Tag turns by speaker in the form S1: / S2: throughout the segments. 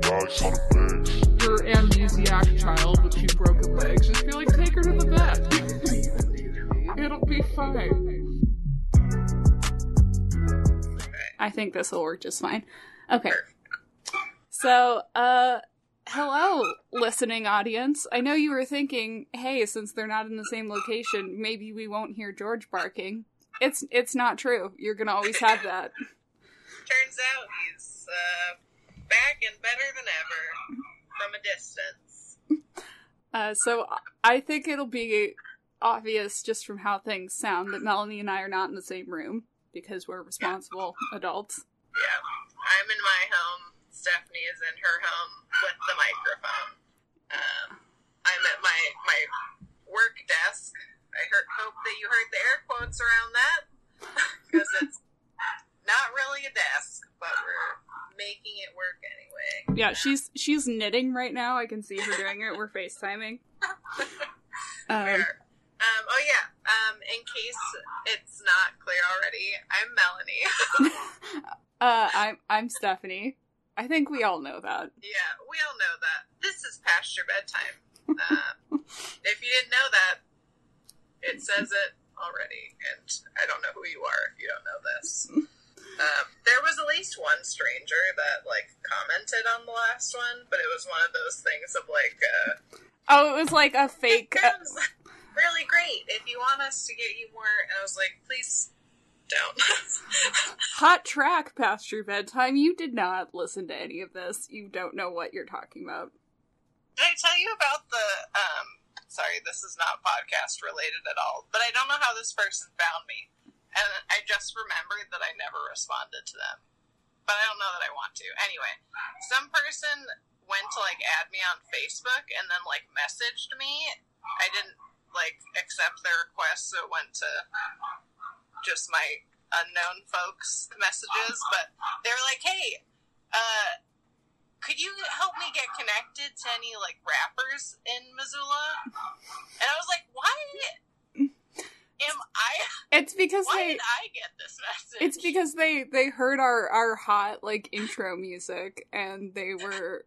S1: Dogs on the base.
S2: Your amnesiac child with two broken legs, just be like, take her to the vet. It'll be fine.
S3: I think this will work just fine. Okay. So, uh, hello, listening audience. I know you were thinking, hey, since they're not in the same location, maybe we won't hear George barking. It's it's not true. You're gonna always have that.
S4: Turns out he's uh, back and better than ever from a distance.
S3: Uh, so I think it'll be obvious just from how things sound that Melanie and I are not in the same room because we're responsible adults.
S4: Yeah, I'm in my home. Stephanie is in her home with the microphone. Um, I'm at my my work desk. I heard, hope that you heard the air quotes around that because it's not really a desk, but we're making it work anyway.
S3: Yeah, she's she's knitting right now. I can see her doing it. We're FaceTiming. Um,
S4: Um, oh yeah. Um, in case it's not clear already, I'm Melanie.
S3: uh, I'm I'm Stephanie. I think we all know that.
S4: yeah, we all know that. This is past your bedtime. Uh, if you didn't know that, it says it already, and I don't know who you are if you don't know this. Um, there was at least one stranger that like commented on the last one, but it was one of those things of like, uh,
S3: Oh, it was like a fake.
S4: It sounds really great. If you want us to get you more, and I was like, please don't.
S3: Hot track past your bedtime. You did not listen to any of this. You don't know what you're talking about.
S4: Did I tell you about the? Um, sorry, this is not podcast related at all, but I don't know how this person found me, and I just remembered that I never responded to them. But I don't know that I want to. Anyway, some person went to like add me on Facebook and then like messaged me. I didn't like accept their request, so it went to just my unknown folks messages. But they were like, "Hey, uh, could you help me get connected to any like rappers in Missoula?" And I was like, "Why am I?
S3: It's because
S4: Why
S3: they.
S4: did I get this message?"
S3: It's because they they heard our our hot like intro music and they were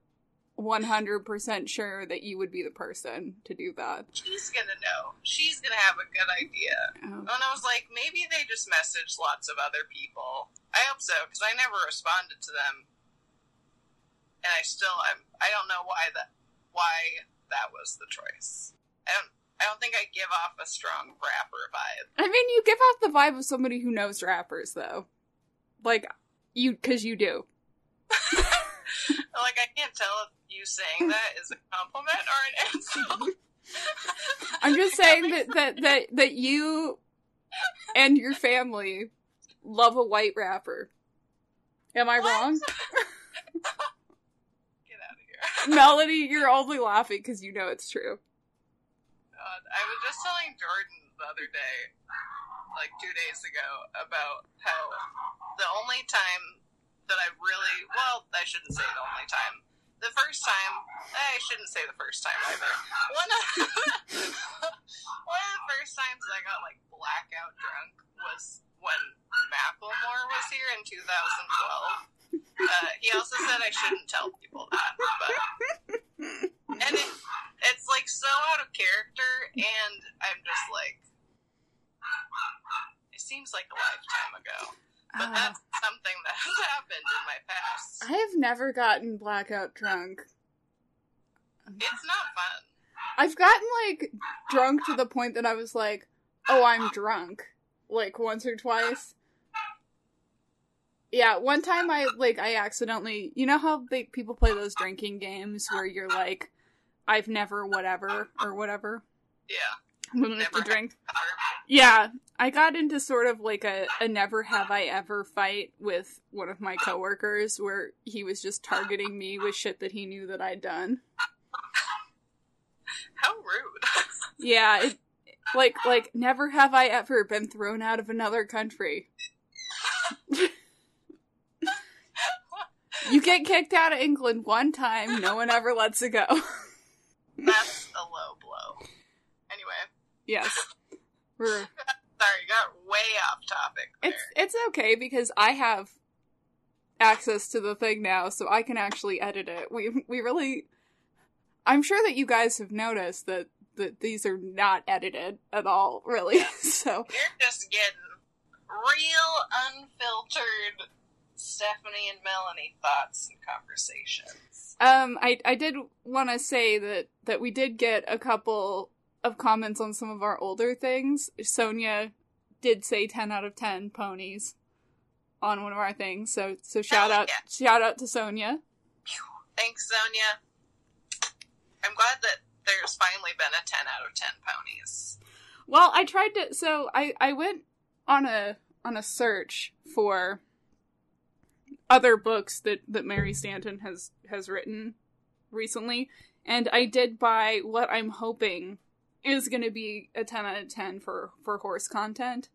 S3: 100% sure that you would be the person to do that.
S4: she's gonna know. She's gonna have a good idea.
S3: Oh.
S4: And I was like, maybe they just messaged lots of other people. I hope so because I never responded to them, and I still I'm I don't know why that why that was the choice. I don't I don't think I give off a strong rapper vibe.
S3: I mean, you give off the vibe of somebody who knows rappers though. Like you cuz you do.
S4: Like I can't tell if you saying that is a compliment or an insult.
S3: I'm just saying that that that that you and your family love a white rapper. Am I
S4: What?
S3: wrong?
S4: Get out of here.
S3: Melody, you're only laughing because you know it's true.
S4: God, I was just telling Jordan the other day, like two days ago, about how the only time that I really, well, I shouldn't say the only time. The first time, I shouldn't say the first time either. One of, one of the first times I got like blackout drunk was when Macklemore was here in 2012. Uh, he also said I shouldn't tell people that, but and it, it's like so out of character, and I'm just like, it seems like a lifetime ago. But
S3: Ah.
S4: that's something that has happened in my past.
S3: I have never gotten blackout drunk.
S4: It's not fun.
S3: I've gotten like drunk to the point that I was like, "Oh, I'm drunk," like once or twice. Yeah, one time I like I accidentally, you know how they people play those drinking games where you're like, "I've never whatever" or whatever.
S4: Yeah.
S3: I'm gonna
S4: Never
S3: drink. Yeah, I got into sort of like a, a never have I ever fight with one of my coworkers where he was just targeting me with shit that he knew that I'd done.
S4: How rude.
S3: Yeah, it, like like never have I ever been thrown out of another country. you get kicked out of England one time, no one ever lets it go.
S4: That's a low blow. Anyway,
S3: yes. We're,
S4: sorry, got way off topic there.
S3: it's it's okay because I have access to the thing now, so I can actually edit it. We we really I'm sure that you guys have noticed that that these are not edited at all, really. so
S4: You're just getting real unfiltered Stephanie and Melanie thoughts and
S3: um I I did want to say that that we did get a couple of comments on some of our older things. Sonia did say 10 out of 10 ponies on one of our things. So so shout
S4: Hell
S3: out
S4: yeah.
S3: shout out to Sonia.
S4: Thanks, Sonia. I'm glad that there's finally been a 10 out of 10 ponies.
S3: Well, I tried to so I I went on a on a search for other books that that Mary Stanton has has written recently and I did buy what I'm hoping is going to be a 10 out of 10 for for horse content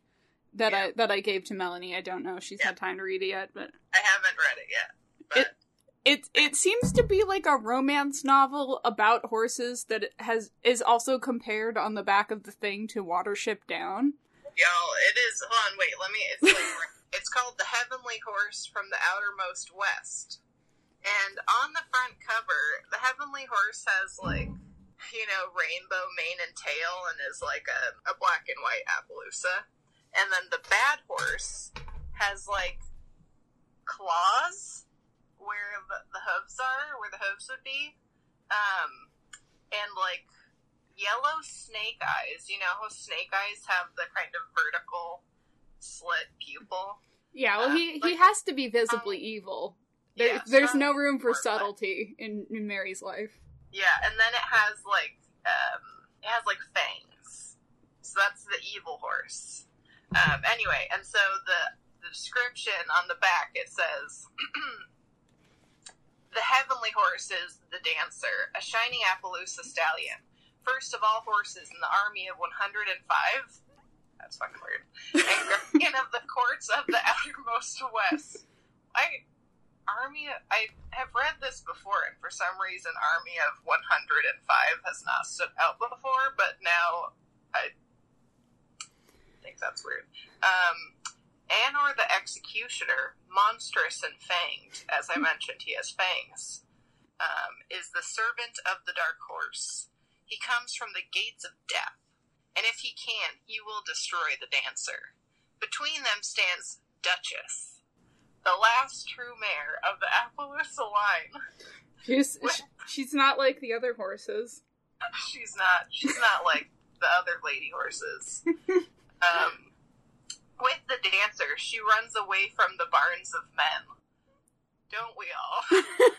S3: that
S4: Yeah.
S3: I that I gave to Melanie. I don't know if she's
S4: Yeah.
S3: had time to read it yet, but
S4: I haven't read it yet, but
S3: it it seems to be like a romance novel about horses that has is also compared on the back of the thing to Watership Down.
S4: y'all, it is. Hold on, wait, let me. It's like, it's called The Heavenly Horse from the Outermost West. And on the front cover, the Heavenly Horse has like, you know, rainbow mane and tail and is like a, a black and white Appaloosa. And then the bad horse has like claws where the, the hooves are, where the hooves would be. Um, and like yellow snake eyes. You know how snake eyes have the kind of vertical slit pupil?
S3: Yeah, well,
S4: Uh,
S3: he he has to be visibly evil. There,
S4: Yeah,
S3: there's no room for subtlety in, in Mary's life.
S4: Yeah, and then it has like um, it has like fangs. So that's the evil horse. Um, anyway, and so the the description on the back it says. The heavenly horse is the dancer, a shining Appaloosa stallion. First of all horses in the army of 105. That's fucking weird. And guardian of the courts of the outermost west. I Army, I have read this before, and for some reason, Army of 105 has not stood out before, but now I think that's weird. Um, Anor the Executioner, monstrous and fanged, as I mentioned, he has fangs, um, is the servant of the Dark Horse. He comes from the gates of death, and if he can, he will destroy the dancer. Between them stands Duchess, the last true mare of the Appaloosa line.
S3: She's she's not like the other horses.
S4: She's not. She's not like the other lady horses. Um, with the dancer, she runs away from the barns of men. Don't we all?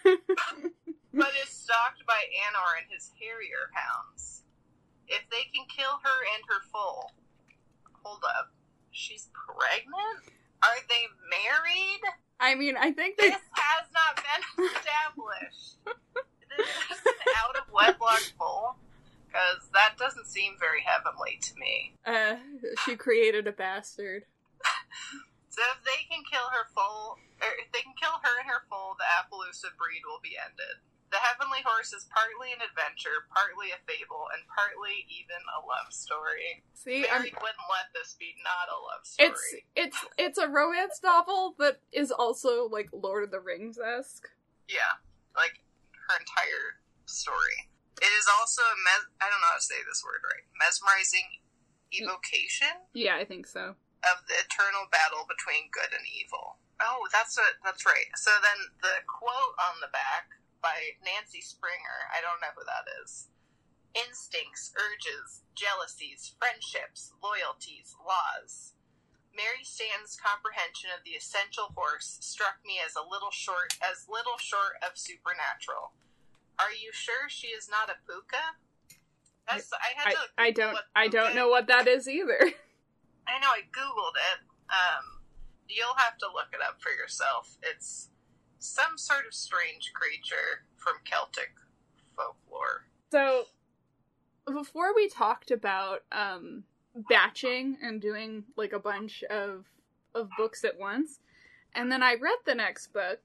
S4: but is stalked by Anor and his harrier hounds. If they can kill her and her foal, hold up, she's pregnant. Are they married?
S3: I mean, I think they
S4: This has not been established. This is an out of wedlock foal, because that doesn't seem very heavenly to me.
S3: uh she created a bastard.
S4: So if they can kill her foal, or if they can kill her and her foal, the Appaloosa breed will be ended. The Heavenly Horse is partly an adventure, partly a fable, and partly even a love story.
S3: See, I'm,
S4: wouldn't let this be not a love story.
S3: it's it's it's a romance novel that is also like Lord of the Rings esque.
S4: Yeah, like her entire story. It is also a mes- I don't know how to say this word right. Mesmerizing evocation
S3: Yeah, I think so.
S4: of the eternal battle between good and evil. Oh, that's what that's right. So then the quote on the back by Nancy Springer, I don't know who that is. Instincts, urges, jealousies, friendships, loyalties, laws. Mary Stanton's comprehension of the essential horse struck me as a little short as little short of supernatural. Are you sure she is not a puka? That's I had to
S3: I
S4: Google
S3: don't I don't know what that is either.
S4: I know I googled it. Um, you'll have to look it up for yourself. It's some sort of strange creature from Celtic folklore.
S3: So before we talked about um batching and doing like a bunch of of books at once, and then I read the next book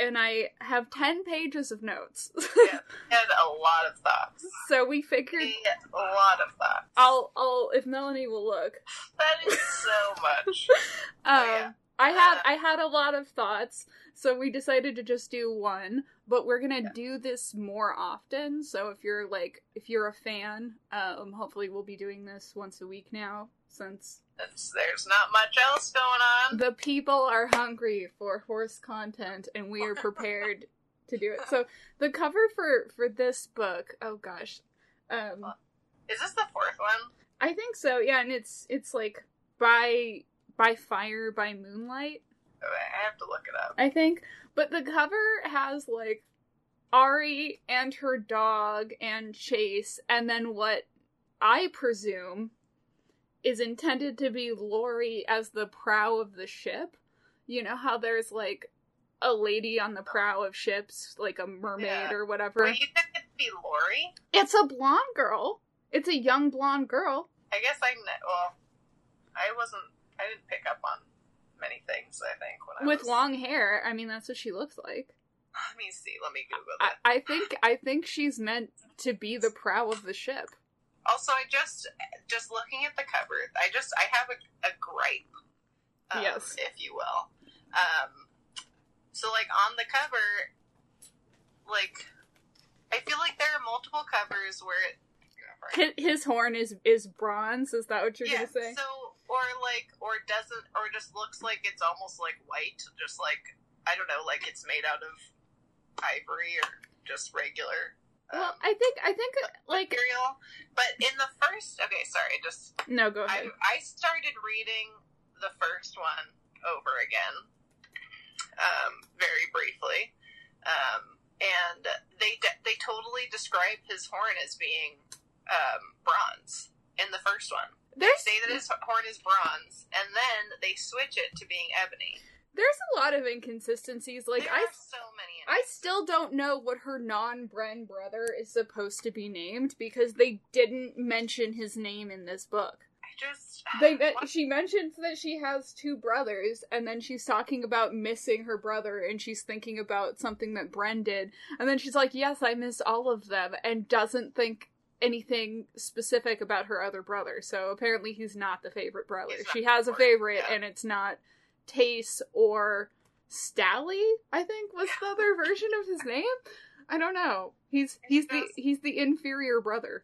S3: and I have 10 pages of notes.
S4: Yeah, had a lot of thoughts.
S3: so we figured
S4: a lot of thoughts.
S3: I'll I'll if Melanie will look.
S4: That is so much.
S3: Um
S4: Oh, yeah.
S3: I had
S4: Uh,
S3: I had a lot of thoughts, so we decided to just do one. But we're gonna
S4: Yeah.
S3: do this more often. So if you're like if you're a fan, um, hopefully we'll be doing this once a week now, since
S4: It's, there's not much else going on.
S3: the people are hungry for horse content and we are prepared to do it. So the cover for for this book, oh gosh, um,
S4: Is this the fourth one?
S3: I think so. Yeah, and it's it's like by by fire by moonlight.
S4: I have to look it up.
S3: I think. But the cover has like Ari and her dog and Chase, and then what I presume is intended to be Lori as the prow of the ship. You know how there's like a lady on the prow of ships, like a mermaid
S4: Yeah.
S3: or whatever.
S4: Wait, you think it'd be Lori?
S3: It's a blonde girl. It's a young blonde girl.
S4: I guess I kn- well, I wasn't. I didn't pick up on many things. I think when I
S3: With
S4: was,
S3: long hair. I mean that's what she looks like.
S4: Let me see. Let me Google
S3: I,
S4: that.
S3: I think I think she's meant to be the prow of the ship.
S4: Also, I just just looking at the cover. I just I have a, a gripe, um,
S3: Yes.
S4: if you will. Um, so like on the cover, like I feel like there are multiple covers where it.
S3: His, his horn is is bronze. Is that what you're
S4: yeah,
S3: gonna say?
S4: so or like or doesn't or just looks like it's almost like white, just like I don't know, like it's made out of ivory or just regular.
S3: well,
S4: um,
S3: I think I think like
S4: material, but in the first, okay, sorry, just
S3: no, go
S4: I,
S3: ahead.
S4: I started reading the first one over again, um, very briefly, um, and they de- they totally describe his horn as being um, bronze in the first one. They
S3: There's
S4: say that his horn is bronze, and then they switch it to being ebony.
S3: there's a lot of inconsistencies. Like
S4: there
S3: I
S4: so many.
S3: I still don't know what her non-Bren brother is supposed to be named because they didn't mention his name in this book.
S4: I just uh,
S3: They men-
S4: what-
S3: she mentions that she has two brothers, and then she's talking about missing her brother, and she's thinking about something that Bren did, and then she's like, "Yes, I miss all of them," and doesn't think anything specific about her other brother. So apparently, he's not the favorite brother. She has a favorite,
S4: yeah.
S3: and it's not Tace or Stally. I think was the other version of his name. I don't know. He's he's the he's the inferior brother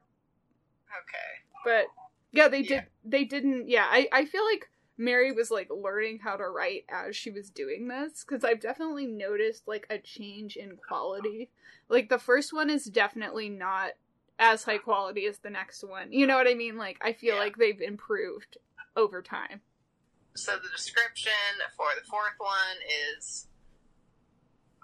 S4: okay.
S3: but yeah they
S4: Yeah.
S3: did they didn't yeah i i feel like mary was like learning how to write as she was doing this because i've definitely noticed like a change in quality like the first one is definitely not as high quality as the next one you know what i mean like i feel
S4: Yeah.
S3: like they've improved over time
S4: So the description for the fourth one is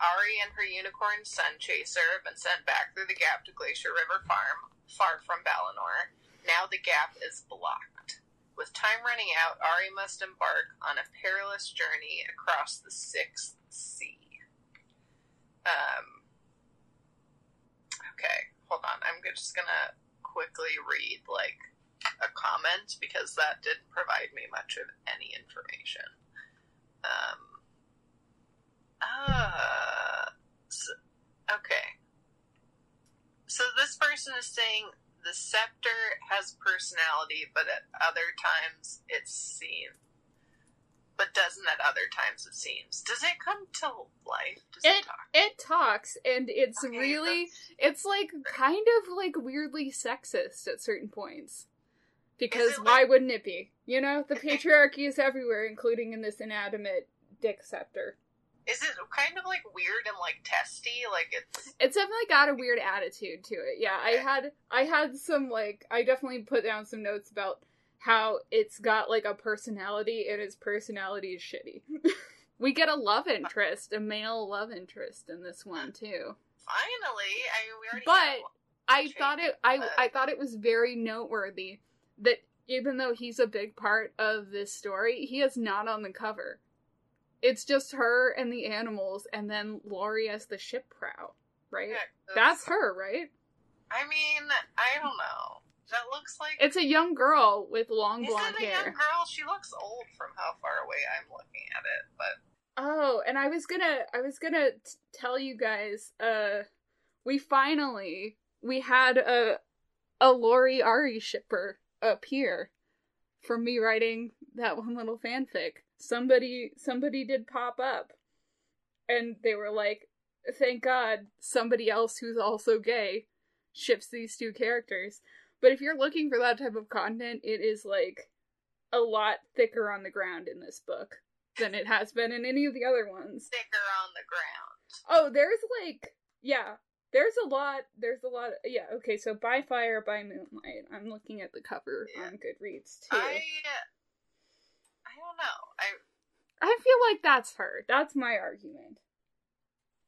S4: Ari and her unicorn Sunchaser have been sent back through the gap to Glacier River Farm, far from Balinor. Now the gap is blocked. With time running out, Ari must embark on a perilous journey across the sixth sea. Um. Okay, hold on. I'm just gonna quickly read like a comment because that didn't provide me much of any information. Um. Uh. So, okay. So this person is saying the scepter has personality, but at other times it seems, but doesn't at other times it seems. Does it come to life? Does it,
S3: It-
S4: talk?
S3: it talks and it's
S4: Okay,
S3: really it's like kind of like weirdly sexist at certain points because why
S4: like-
S3: wouldn't it be you know the patriarchy is everywhere including in this inanimate dick scepter
S4: Is it kind of like weird and like testy? Like it's
S3: it's definitely got a weird attitude to it yeah i had i had some like i definitely put down some notes about how it's got like a personality and its personality is shitty we get a love interest a male love interest in this one too
S4: finally. I mean, we already.
S3: But. I thought it I
S4: but-
S3: I thought it was very noteworthy that even though he's a big part of this story, he is not on the cover. It's just her and the animals and then Laurie as the ship prow, right?
S4: Yeah,
S3: That's her, right?
S4: I mean, I don't know. That looks like
S3: It's a young girl with long
S4: Is
S3: blonde
S4: it a
S3: hair.
S4: young girl? She looks old from how far away I'm looking at it, but
S3: Oh, and I was gonna I was gonna t- tell you guys uh we finally we had a a Lori Ari shipper up here from me writing that one little fanfic. somebody somebody did pop up and they were like thank god somebody else who's also gay ships these two characters but if you're looking for that type of content it is like a lot thicker on the ground in this book than it has been in any of the other ones
S4: Thicker on the ground.
S3: oh there's like yeah there's a lot there's a lot yeah okay so by fire by moonlight i'm looking at the cover
S4: Yeah.
S3: on goodreads too
S4: I I don't know. I
S3: I feel like that's her. That's my argument.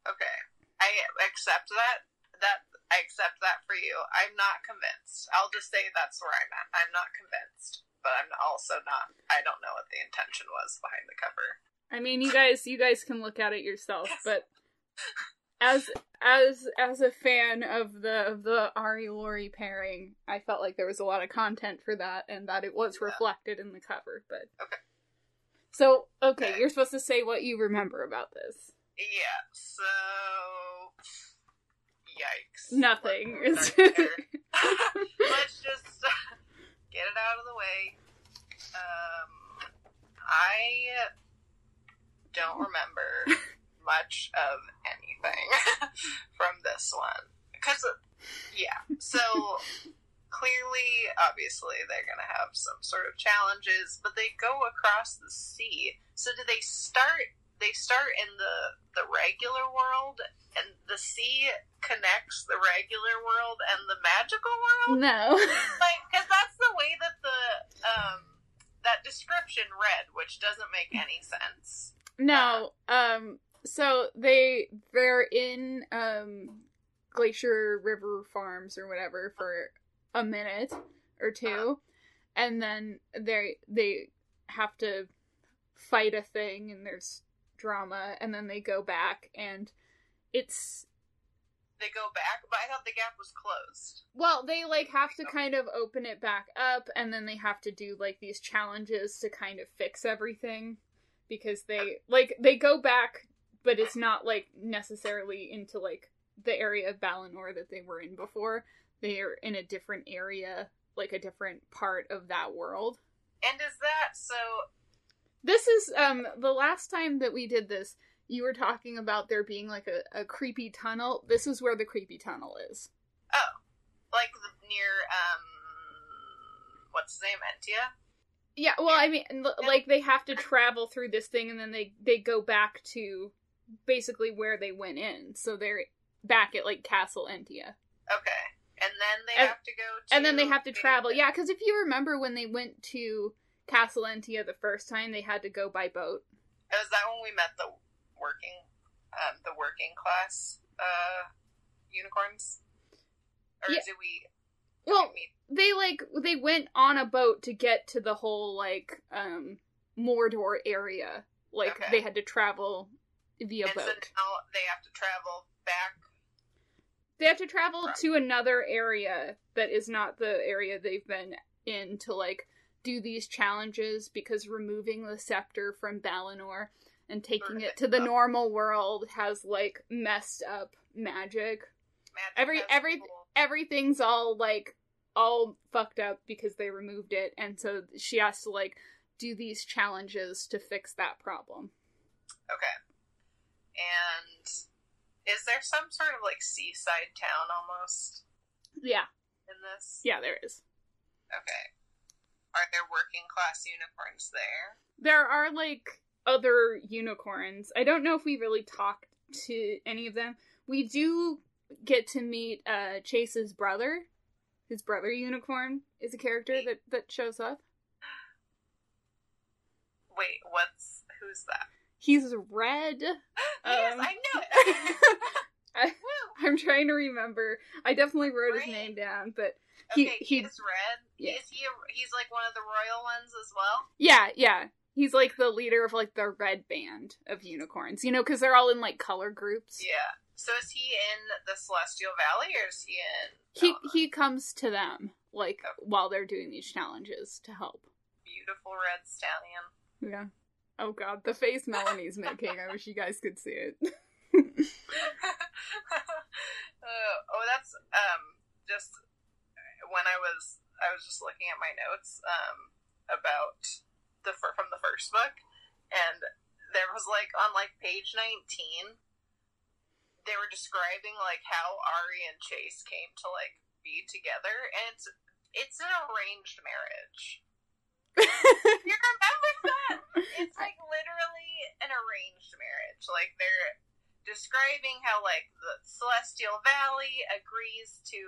S4: okay. I accept that. That I accept that for you. I'm not convinced. I'll just say that's where I'm at. I'm not convinced, but I'm also not. I don't know what the intention was behind the cover.
S3: I mean, you guys, you guys can look at it yourself, but as as as a fan of the of the Ari Lori pairing, I felt like there was a lot of content for that, and that it was
S4: Yeah.
S3: reflected in the cover. But
S4: Okay.
S3: So okay,
S4: Okay.
S3: you're supposed to say what you remember about this.
S4: Yeah. So, yikes.
S3: Nothing.
S4: Let's. Let's just uh, get it out of the way. Um, I don't remember much of anything from this one. Because, yeah, so clearly, obviously, they're going to have some sort of challenges, but they go across the sea. So do they start? They start in the the regular world, and the sea connects the regular world and the magical world
S3: no.
S4: like because that's the way that the um that description read which doesn't make any sense
S3: No. Um. So they they're in um Glacier River Farms or whatever for a minute or two, and then they they have to fight a thing, and there's drama, and then they go back, and it's
S4: they go back but i thought the gap was closed
S3: well, they like have to kind of open it back up, and then they have to do like these challenges to kind of fix everything because they like they go back, but it's not like necessarily into like the area of Balinor that they were in before. They are in a different area, like a different part of that world.
S4: and is that so
S3: This is um the last time that we did this. You were talking about there being like a, a creepy tunnel. This is where the creepy tunnel is. Oh.
S4: Like the, near um what's his name entia
S3: Yeah, well, I mean, l- like they have to travel through this thing, and then they they go back to basically where they went in. So they're back at like Castle Entia,
S4: okay and then they
S3: And-
S4: have to go to
S3: and then they have to travel. Yeah, because if you remember when they went to Castle Entia the first time, they had to go by boat.
S4: is that when we met the working um the working class uh unicorns or
S3: Yeah.
S4: did we did
S3: Well,
S4: we meet
S3: they like they went on a boat to get to the whole like um Mordor area. Like
S4: Okay.
S3: they had to travel via
S4: and so
S3: boat.
S4: now they have to travel back
S3: They have to travel
S4: Right.
S3: to another area that is not the area they've been in to like do these challenges because removing the scepter from Balinor and taking it to the
S4: Up.
S3: normal world has like messed up magic.
S4: magic
S3: Every- every-
S4: cool-
S3: Everything's all like all fucked up because they removed it and so she has to like do these challenges to fix that problem.
S4: Okay. And is there some sort of like seaside town almost
S3: Yeah.
S4: in this?
S3: Yeah, there is.
S4: Okay. Are there working class unicorns there?
S3: There are like other unicorns. I don't know if we really talked to any of them. We do get to meet uh Chase's brother. His brother unicorn is a character that that shows up.
S4: Wait, what's who's that?
S3: He's red.
S4: yes,
S3: Um,
S4: I know it.
S3: I. I'm trying to remember. I definitely wrote his name down, but he-
S4: Okay,
S3: he-
S4: he's red.
S3: yeah.
S4: Is he? A, he's like one of the royal ones as well.
S3: yeah, yeah. He's like the leader of like the red band of unicorns. You know, because they're all in like color groups.
S4: Yeah. So is he in the Celestial Valley or is he in?
S3: He he comes to them like
S4: Okay.
S3: while they're doing these challenges to help.
S4: beautiful red stallion.
S3: Yeah. Oh god, the face Melanie's making. I wish you guys could see it.
S4: uh, oh, that's um just when I was I was just looking at my notes um about the from the first book, and there was like on like page 19, they were describing like how Ari and Chase came to like be together, and it's it's an arranged marriage. you remember that? It's like literally an arranged marriage. Like they're describing how like the Celestial Valley agrees to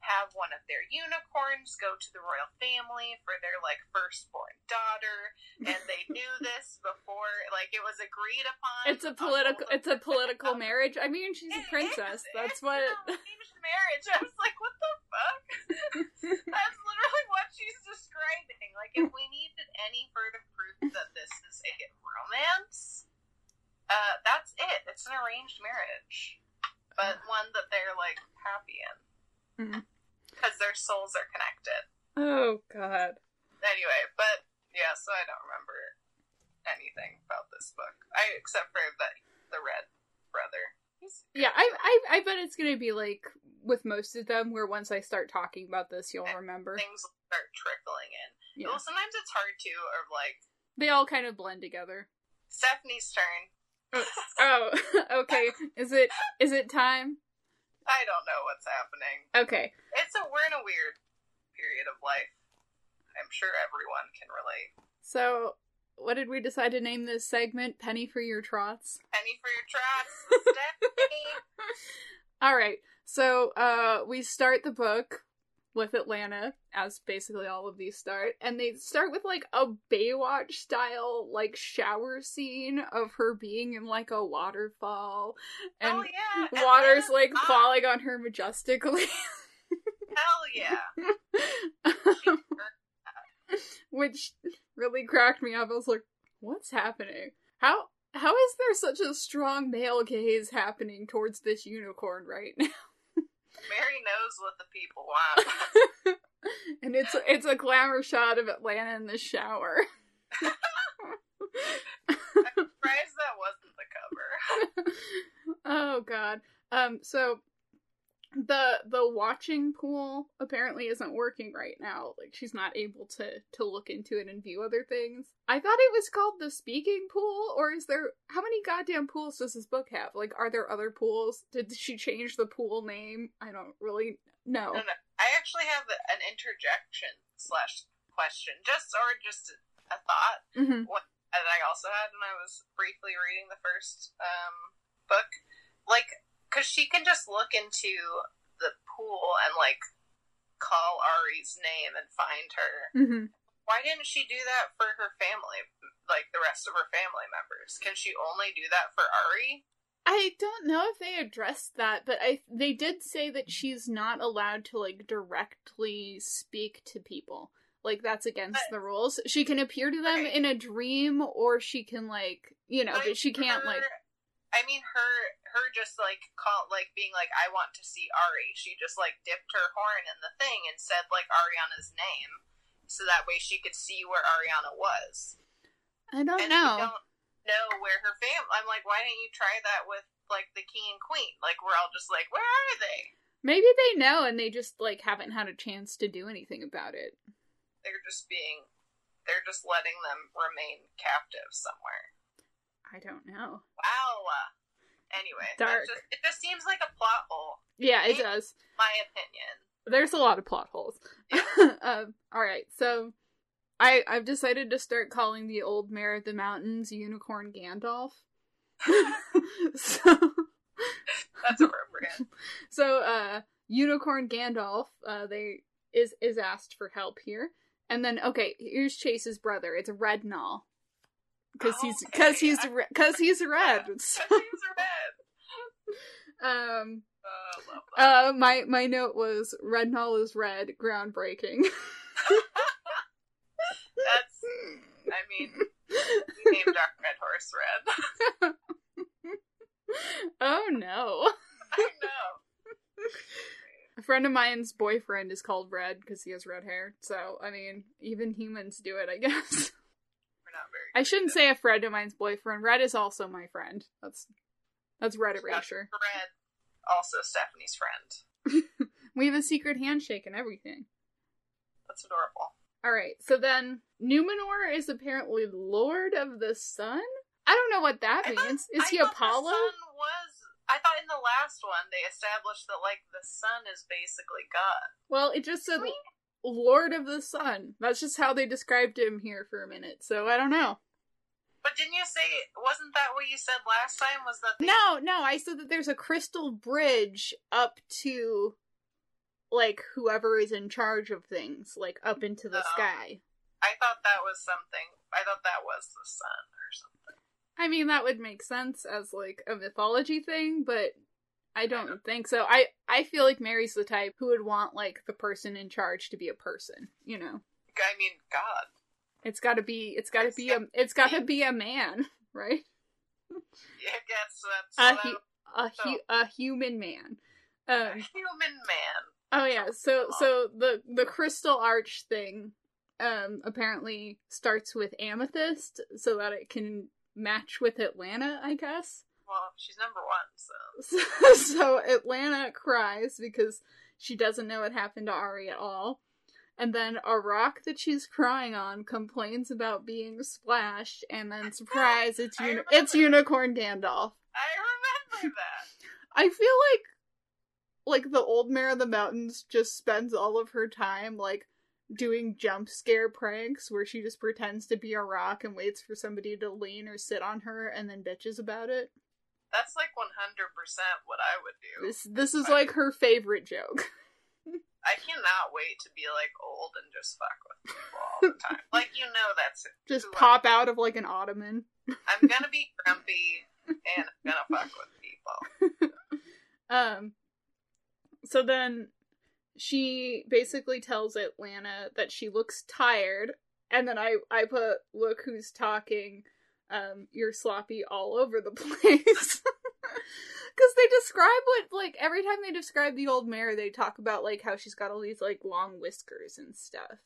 S4: have one of their unicorns go to the royal family for their like firstborn daughter, and they knew this before. Like it was agreed upon.
S3: It's a political. It's a political marriage. I mean, she's a princess.
S4: is.
S3: That's
S4: It's
S3: what.
S4: marriage. I was like, what the fuck? That's literally what she's describing. Like, if we needed any further proof that this is a romance, uh, that's it. It's an arranged marriage, but one that they're like happy in because their souls are connected.
S3: Oh God.
S4: Anyway, but yeah, so I don't remember anything about this book, I except for the the red brother.
S3: Yeah, I, I, I bet it's gonna be like with most of them, where once I start talking about this, you'll remember.
S4: things start trickling in.
S3: Yeah,
S4: Well, sometimes it's hard to, or like
S3: they all kind of blend together.
S4: Stephanie's turn.
S3: Oh, okay. Is it is it time?
S4: I don't know what's happening.
S3: Okay.
S4: It's a we're in a weird period of life. I'm sure everyone can relate.
S3: So, what did we decide to name this segment? Penny for your trots.
S4: Penny for your trots, Stephanie.
S3: All right. So, uh, we start the book with Atlanta, as basically all of these start, and they start with like a Baywatch style like shower scene of her being in like a waterfall, oh, and
S4: oh yeah,
S3: water's
S4: Atlanta's
S3: like
S4: hot.
S3: falling on her majestically.
S4: Hell yeah.
S3: which really cracked me up. I was like, "What's happening? How how is there such a strong male gaze happening towards this unicorn right now?"
S4: Mary knows what the people want.
S3: and it's it's a glamour shot of Atlanta in the shower.
S4: I'm surprised that wasn't the cover.
S3: oh god. Um so the the watching pool apparently isn't working right now. Like she's not able to to look into it and view other things. I thought it was called the speaking pool or is there how many goddamn pools does this book have? Like are there other pools? Did she change the pool name? I don't really know.
S4: No, no. I actually have an interjection slash question, just or just a thought.
S3: Mhm.
S4: that I also had when I was briefly reading the first um, book. Like, because she can just look into the pool and, like, call Ari's name and find her.
S3: Mhm.
S4: Why didn't she do that for her family, like the rest of her family members? Can she only do that for Ari?
S3: I don't know if they addressed that, but I they did say that she's not allowed to like directly speak to people. Like that's against
S4: But-
S3: the rules. She can appear to them
S4: Right.
S3: in a dream or she can like, you know, but she can't
S4: her-
S3: like
S4: I mean, her her just like call like being like, I want to see Ari. She just like dipped her horn in the thing and said like Ariana's name, so that way she could see where Ariana was.
S3: I don't
S4: and
S3: know.
S4: don't know where her family. I'm like, why didn't you try that with like the king and queen? Like we're all just like, where are they?
S3: Maybe they know and they just like haven't had a chance to do anything about it.
S4: They're just being, they're just letting them remain captive somewhere.
S3: I don't know.
S4: Wow. Anyway,
S3: Dark.
S4: Just, it just seems like a plot hole,
S3: Yeah, it does.
S4: my opinion.
S3: There's a lot of plot holes. um, all right, so I I've decided to start calling the old mayor of the mountains Unicorn Gandalf. so
S4: That's appropriate.
S3: so uh Unicorn Gandalf uh they is is asked for help here. And then okay, here's Chase's brother. It's Rednall. Cuz he's cuz
S4: Okay.
S3: he's re- cuz he's red.
S4: Because he's red.
S3: um
S4: Oh, love
S3: uh my my note was Rednall is red, groundbreaking.
S4: That's, I mean, we named our red horse red.
S3: oh no.
S4: I know.
S3: A friend of mine's boyfriend is called Red because he has red hair. So, I mean, even humans do it, I guess.
S4: We're not very
S3: I shouldn't say a friend of mine's boyfriend. Red is also my friend. That's that's Red Erasure.
S4: Red, also Stephanie's friend.
S3: We have a secret handshake and everything.
S4: That's adorable.
S3: All right. So then Numenor is apparently Lord of the Sun. I don't know what that
S4: I thought-
S3: means. Is
S4: I
S3: he
S4: thought
S3: Apollo?
S4: The sun was. I thought in the last one they established that like the sun is basically God.
S3: Well, it just said Lord of the Sun. That's just how they described him here for a minute. So I don't know.
S4: But didn't you say wasn't that what you said last time? Was that the,
S3: No, no, I said that there's a crystal bridge up to like whoever is in charge of things, like up into the
S4: Oh.
S3: sky.
S4: I thought that was something. I thought that was the sun or something.
S3: I mean, that would make sense as like a mythology thing, but I don't think so. I I feel like Mary's the type who would want like the person in charge to be a person, you know.
S4: I mean, God.
S3: It's got to be it's got to be a it's got to be a man, right?
S4: Yeah, I guess that's
S3: A hu- a hu- a human man.
S4: I- a
S3: Um
S4: human man.
S3: Oh yeah, so so the the crystal arch thing um apparently starts with amethyst so that it can match with Atlanta, I guess.
S4: Well, she's number one, so
S3: So, Atlanta cries because she doesn't know what happened to Ari at all. And then a rock that she's crying on complains about being splashed, and then surprise, it's uni- it's. Unicorn Gandalf.
S4: I remember that.
S3: I feel like like the old mare of the mountains just spends all of her time like doing jump scare pranks where she just pretends to be a rock and waits for somebody to lean or sit on her and then bitches about it.
S4: That's like one hundred percent what I would do.
S3: This this is like her favorite joke.
S4: I cannot wait to be like old and just fuck with people all the time. like you know, that's
S3: Just pop out of like an ottoman.
S4: I'm gonna be grumpy and I'm gonna fuck with people.
S3: Um so then she basically tells Atlanta that she looks tired and then I I put look who's talking um you're sloppy all over the place. Cuz they describe what like every time they describe the old mare they talk about like how she's got all these like long whiskers and stuff.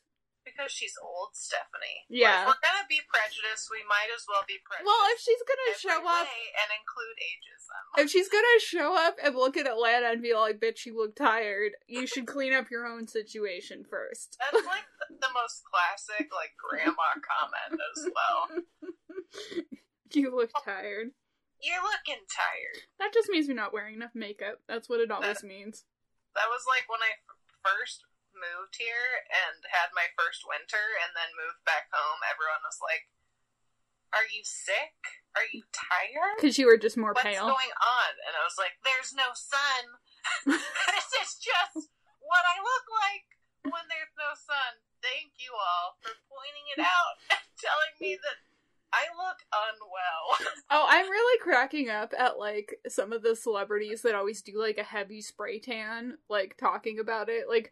S4: Because she's old, Stephanie.
S3: Yeah.
S4: If we're gonna be prejudiced, we might as well be prejudiced.
S3: Well, if she's going to show up
S4: and include ageism.
S3: if she's gonna show up and look at Atlanta and be like, "Bitch, you look tired," you should clean up your own situation first.
S4: That's like the most classic, like grandma comment as well.
S3: you look tired.
S4: You're looking tired.
S3: That just means you're not wearing enough makeup. That's what it always means.
S4: That was like when I f- first moved here and had my first winter and then moved back home. Everyone was like, Are you sick? Are you tired?
S3: Because you were just more
S4: What's
S3: pale.
S4: going on? And I was like, There's no sun. this is just what I look like when there's no sun. Thank you all for pointing it out and telling me that I look unwell.
S3: Oh, I'm really cracking up at like some of the celebrities that always do like a heavy spray tan, like talking about it. Like,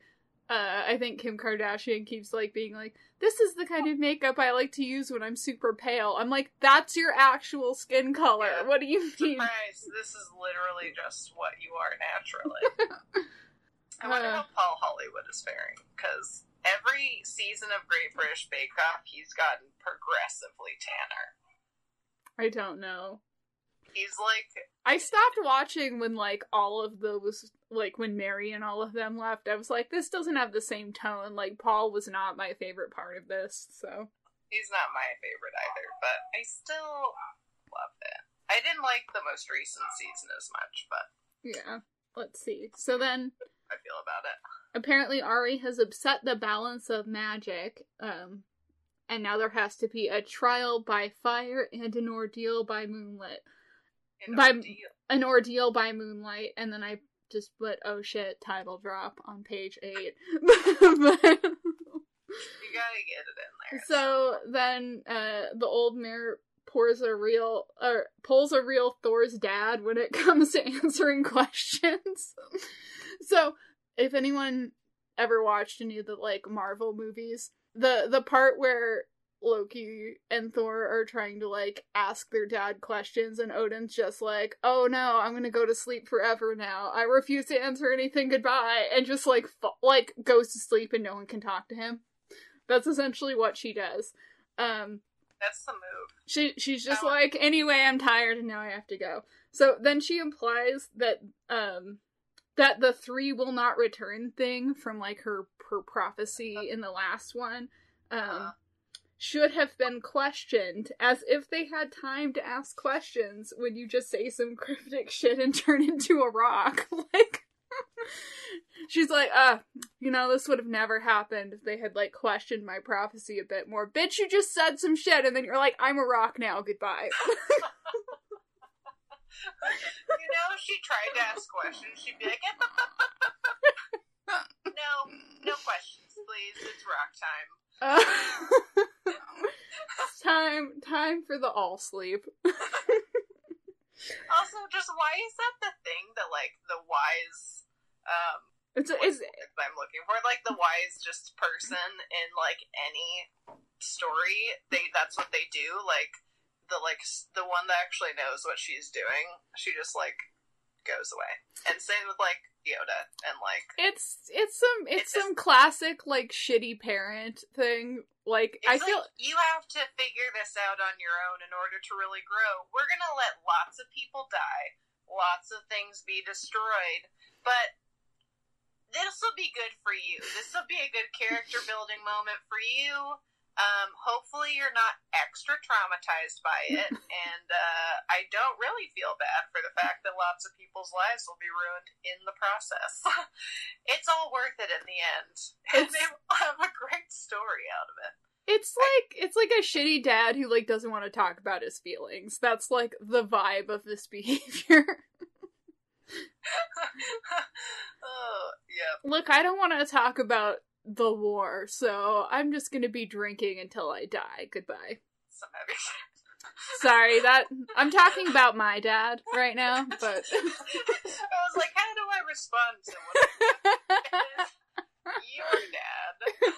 S3: uh, I think Kim Kardashian keeps like being like, "This is the kind of makeup I like to use when I'm super pale." I'm like, "That's your actual skin color.
S4: Yeah.
S3: What do you mean?"
S4: Surprise, this is literally just what you are naturally. I wonder
S3: Uh.
S4: how Paul Hollywood is faring, because every season of Great British Bake Off, he's gotten progressively tanner.
S3: I don't know.
S4: He's like,
S3: I stopped watching when like all of those like when Mary and all of them left. I was like, this doesn't have the same tone. Like Paul was not my favorite part of this, so
S4: he's not my favorite either, but I still love it. I didn't like the most recent season as much, but
S3: yeah. Let's see. So then
S4: I feel about it.
S3: apparently Ari has upset the balance of magic, um, and now there has to be a trial by fire and an ordeal by moonlit.
S4: In
S3: By-
S4: ordeal.
S3: An ordeal by moonlight, and then I just put oh shit title drop on page eight. But-
S4: You gotta get it in there.
S3: so then uh, the old mare pours a real or pulls a real Thor's dad when it comes to answering questions. So if anyone ever watched any of the like Marvel movies, the the part where Loki and Thor are trying to like ask their dad questions and Odin's just like, "Oh no, I'm to go to sleep forever now. I refuse to answer anything. Goodbye." And just like fa- like goes to sleep and no one can talk to him. That's essentially what she does. Um
S4: That's the move.
S3: she she's just
S4: Oh.
S3: like, anyway, I'm tired and now I have to go. So then she implies that um that the three will not return thing from like her her prophecy in the last one. Um
S4: Uh-huh.
S3: should have been questioned as if they had time to ask questions when you just say some cryptic shit and turn into a rock. like She's like, uh, you know, this would have never happened if they had like questioned my prophecy a bit more. Bitch, you just said some shit and then you're like, I'm a rock now, goodbye.
S4: you know, if she tried to ask questions, she'd be like, no, no questions, please. It's rock time.
S3: Uh, it's time time for the all sleep.
S4: Also, just why is that the thing that like the wise um
S3: It's
S4: what's
S3: it's
S4: I'm looking for? Like the wise just person in like any story, they that's what they do. Like the like the one that actually knows what she's doing, she just like goes away. And same with like Yoda and like
S3: it's it's some it's
S4: It's just-
S3: some classic like shitty parent thing. Like I feel
S4: like you have to figure this out on your own in order to really grow. We're gonna let lots of people die, lots of things be destroyed, but this will be good for you. This will be a good character building moment for you. Um, hopefully you're not extra traumatized by it, and uh, I don't really feel bad for the fact that lots of people's lives will be ruined in the process. it's all worth it in the end, and they will have a great story out of it.
S3: it's like it's like a shitty dad who like doesn't want to talk about his feelings. That's like the vibe of this behavior.
S4: oh, yeah.
S3: Look, I don't want to talk about the war, so I'm just gonna be drinking until I die. Goodbye. Sorry, that I'm talking about my dad right now, but
S4: I was like, how do I respond to what your dad?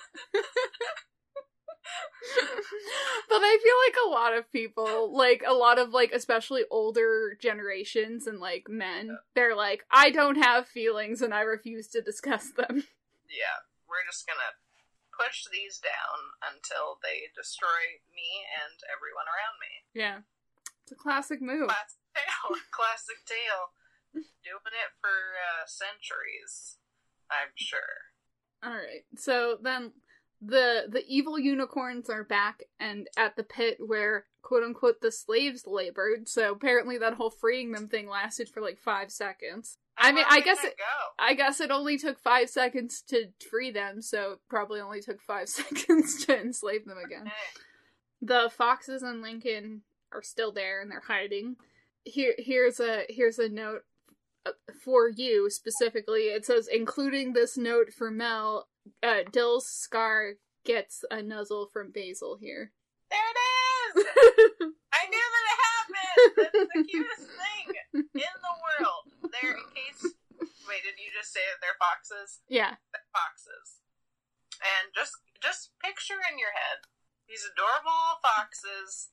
S3: but I feel like a lot of people, like a lot of like especially older generations and like men, they're like, I don't have feelings and I refuse to discuss them.
S4: Yeah, we're just gonna push these down until they destroy me and everyone around me.
S3: Yeah. It's a classic move.
S4: Classic tale. Classic tale. Doing it for uh, centuries, I'm sure.
S3: Alright. So then the the evil unicorns are back and at the pit where quote unquote the slaves labored. So apparently that whole freeing them thing lasted for like five seconds. I mean, I guess it,
S4: go.
S3: I guess it only took five seconds to free them, so it probably only took five seconds to enslave them again. The foxes and Lincoln are still there and they're hiding. Here, here's a here's a note uh, for you specifically. It says, including this note for Mel, uh, Dill's scar gets a nuzzle from Basil here.
S4: there it is. I knew that it happened. That's the cutest thing in the world. They're in case. Wait, did you just say that they're foxes?
S3: yeah,
S4: They're foxes. And just just picture in your head these adorable foxes.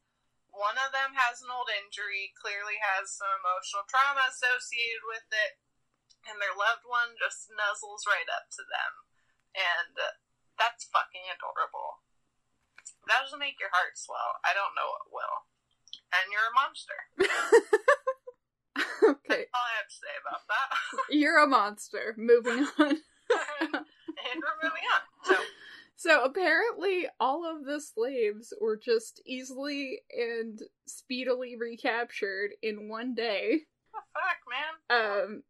S4: One of them has an old injury, clearly has some emotional trauma associated with it, and their loved one just nuzzles right up to them. And uh, that's fucking adorable. That doesn't make your heart swell. I don't know what will. And you're a monster.
S3: okay.
S4: All I have to say about that.
S3: You're a monster. Moving on.
S4: and we're moving on. So,
S3: So apparently, all of the slaves were just easily and speedily recaptured in one day.
S4: what the fuck, man?
S3: Um,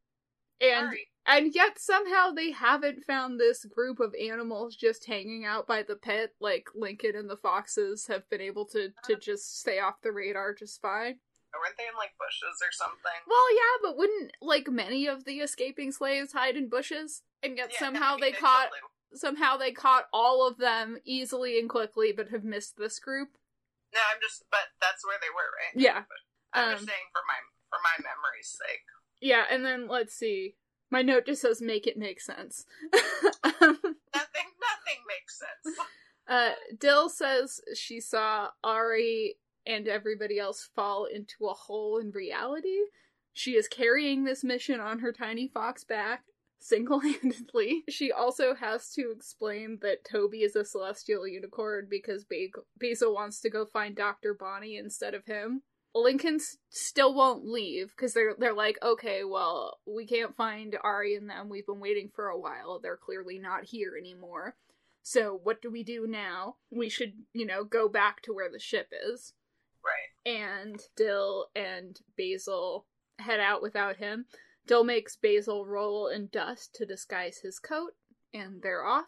S3: and
S4: Sorry.
S3: and yet somehow they haven't found this group of animals just hanging out by the pit. Like Lincoln and the foxes have been able to to just stay off the radar just fine.
S4: Weren't they in like bushes or something?
S3: Well, yeah, but wouldn't like many of the escaping slaves hide in bushes? And yet
S4: Yeah,
S3: somehow they caught
S4: totally-
S3: somehow they caught all of them easily and quickly, but have missed this group.
S4: No, I'm just. But that's where they were, right?
S3: Yeah.
S4: I'm
S3: Um,
S4: just saying for my for my memory's sake.
S3: Yeah, and then let's see. My note just says make it make sense. Um,
S4: Nothing. Nothing makes sense.
S3: uh, Dill says she saw Ari and everybody else fall into a hole in reality. She is carrying this mission on her tiny fox back single handedly. She also has to explain that Toby is a celestial unicorn because ba- Basil wants to go find Dr. Bonnie instead of him. Lincoln still won't leave because they're they're like, okay, well, we can't find Ari and them. We've been waiting for a while. They're clearly not here anymore. So what do we do now? We should, you know, go back to where the ship is.
S4: Right.
S3: And Dill and Basil head out without him. Dill makes Basil roll in dust to disguise his coat, and they're off.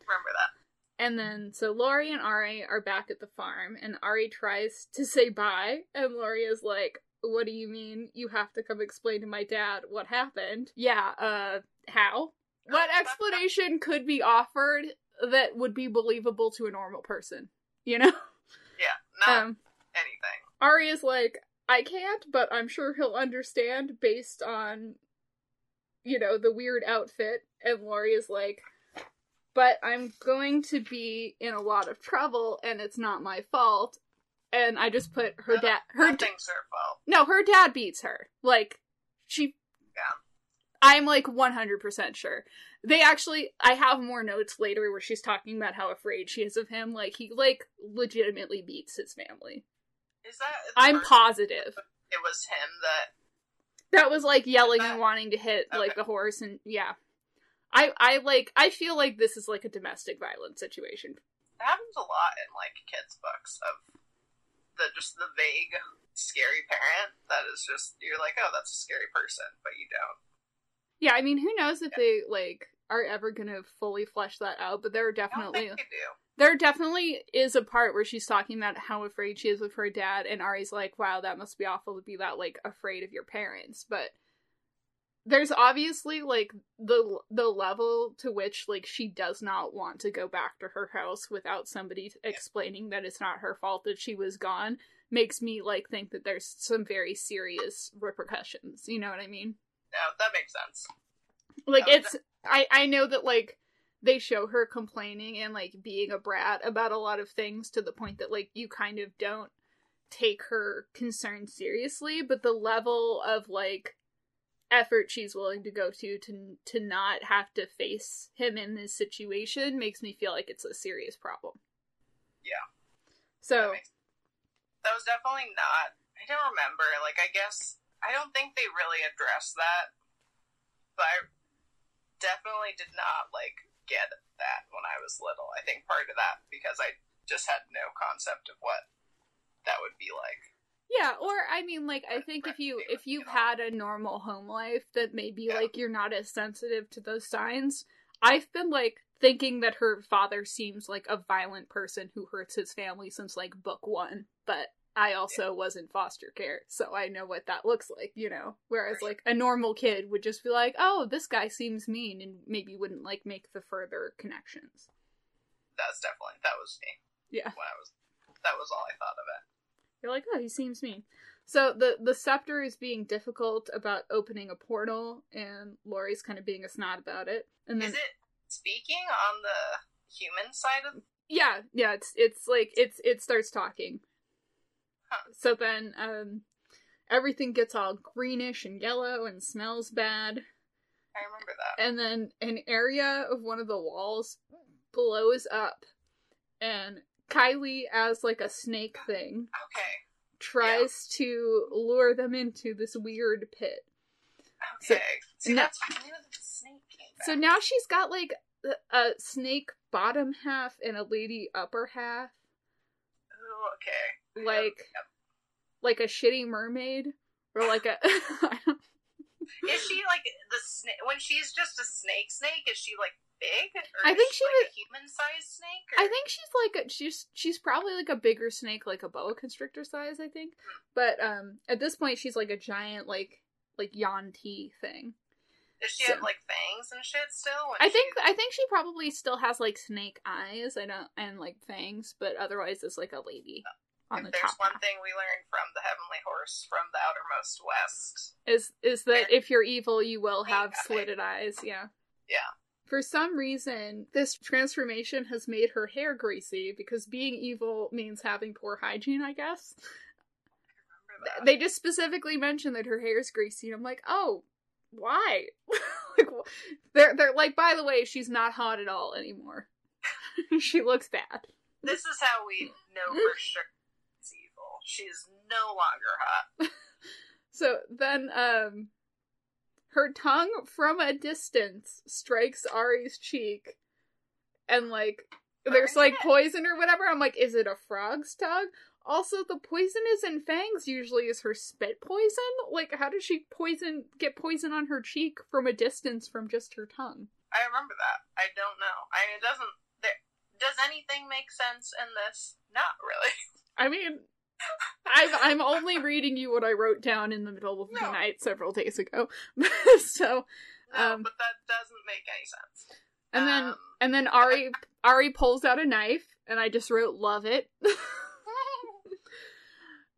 S4: Remember that.
S3: And then, so Lori and Ari are back at the farm, and Ari tries to say bye, and Lori is like, What do you mean you have to come explain to my dad what happened? Yeah, uh, how? What explanation could be offered that would be believable to a normal person? You know?
S4: Yeah. Not
S3: Um,
S4: anything.
S3: Ari is like, I can't, but I'm sure he'll understand based on, you know, the weird outfit. And Lori is like, but I'm going to be in a lot of trouble, and it's not my fault. And I just put her dad, her
S4: Nothing's her fault.
S3: no, her dad beats her. Like, she.
S4: Yeah.
S3: I'm like 100% sure. They actually, I have more notes later where she's talking about how afraid she is of him. Like, he, like, legitimately beats his family.
S4: Is that?
S3: I'm positive.
S4: It was him that.
S3: That was like yelling and wanting to hit like the horse and yeah. I I like I feel like this is like a domestic violence situation.
S4: It happens a lot in like kids' books of the just the vague, scary parent that is just you're like, oh, that's a scary person, but you don't.
S3: Yeah, I mean, who knows if they like are ever going to fully flesh that out, but there are
S4: I don't
S3: definitely
S4: they do.
S3: There definitely is a part where she's talking about how afraid she is of her dad and Ari's like, "Wow, that must be awful to be that like afraid of your parents." But there's obviously like the the level to which like she does not want to go back to her house without somebody explaining that it's not her fault that she was gone makes me like think that there's some very serious repercussions. You know what I mean?
S4: No, that makes sense.
S3: like
S4: Oh,
S3: it's i i know that like they show her complaining and like being a brat about a lot of things to the point that like you kind of don't take her concerns seriously but the level of like effort she's willing to go to to to not have to face him in this situation makes me feel like it's a serious problem
S4: Yeah.
S3: so
S4: That makes that was definitely not. I don't remember. Like, I guess I don't think they really addressed that, but I definitely did not like get that when I was little. I think part of that because I just had no concept of what that would be like.
S3: Yeah, or I mean, like I think if you if you've had a normal home life, that maybe
S4: Yeah.
S3: like you're not as sensitive to those signs. I've been like thinking that her father seems like a violent person who hurts his family since like book one, but I also was in foster care, so I know what that looks like, you know. Whereas
S4: Right.
S3: like a normal kid would just be like, "Oh, this guy seems mean," and maybe wouldn't like make the further connections.
S4: That's definitely that was me
S3: Yeah.
S4: when I was. That was all I thought of it.
S3: You're like, oh, he seems mean. So the the scepter is being difficult about opening a portal, and Lori's kind of being a snot about it. And then
S4: Is it speaking on the human side of?
S3: yeah, yeah, it's it's like it's it starts talking. So then um everything gets all greenish and yellow and smells bad.
S4: I remember that.
S3: And then an area of one of the walls blows up and Kylie as like a snake thing
S4: Okay.
S3: tries to lure them into this weird pit. So-
S4: Okay. See,
S3: no-
S4: that's where the snake came back.
S3: So now she's got like a, a snake bottom half and a lady upper half,
S4: Ooh, okay.
S3: Like
S4: Yep.
S3: like a shitty mermaid or like a
S4: Is she like the snake when she's just a snake? Snake is she like big? Or
S3: I think
S4: she
S3: she
S4: like
S3: was-
S4: a human-sized snake. Or...
S3: I think she's like a, she's she's probably like a bigger snake, like a boa constrictor size. I think, but um, at this point she's like a giant like like Yanti thing.
S4: Does she
S3: so-
S4: have like fangs and shit still?
S3: I think I think she probably still has like snake eyes. I don't and like fangs, but otherwise it's like a lady on
S4: if
S3: the
S4: there's
S3: top.
S4: one thing we learned from the Heavenly Horse from the Outermost West.
S3: is is that if you're evil you will have slitted eyes yeah
S4: Yeah.
S3: for some reason this transformation has made her hair greasy because being evil means having poor hygiene i guess
S4: that?
S3: they just specifically mention that her hair is greasy and i'm like oh why like they're they're like by the way she's not hot at all anymore she looks bad
S4: This is how we know for sure she's evil. She's no longer hot.
S3: So then, um, her tongue from a distance strikes Ari's cheek, and like there's like poison or whatever. I'm like, is it a frog's tongue? Also, the poison is in Fangs usually is her spit poison. Like, how does she poison get poison on her cheek from a distance from just her tongue?
S4: I remember that. I don't know. I mean, it doesn't. There, does anything make sense in this? Not really.
S3: I mean, I'm I'm only reading you what I wrote down in the middle of the
S4: No.
S3: night several days ago. so,
S4: No,
S3: Um,
S4: but that doesn't make any sense.
S3: and then
S4: Um,
S3: and then Ari Ari pulls out a knife, and I just wrote "love it."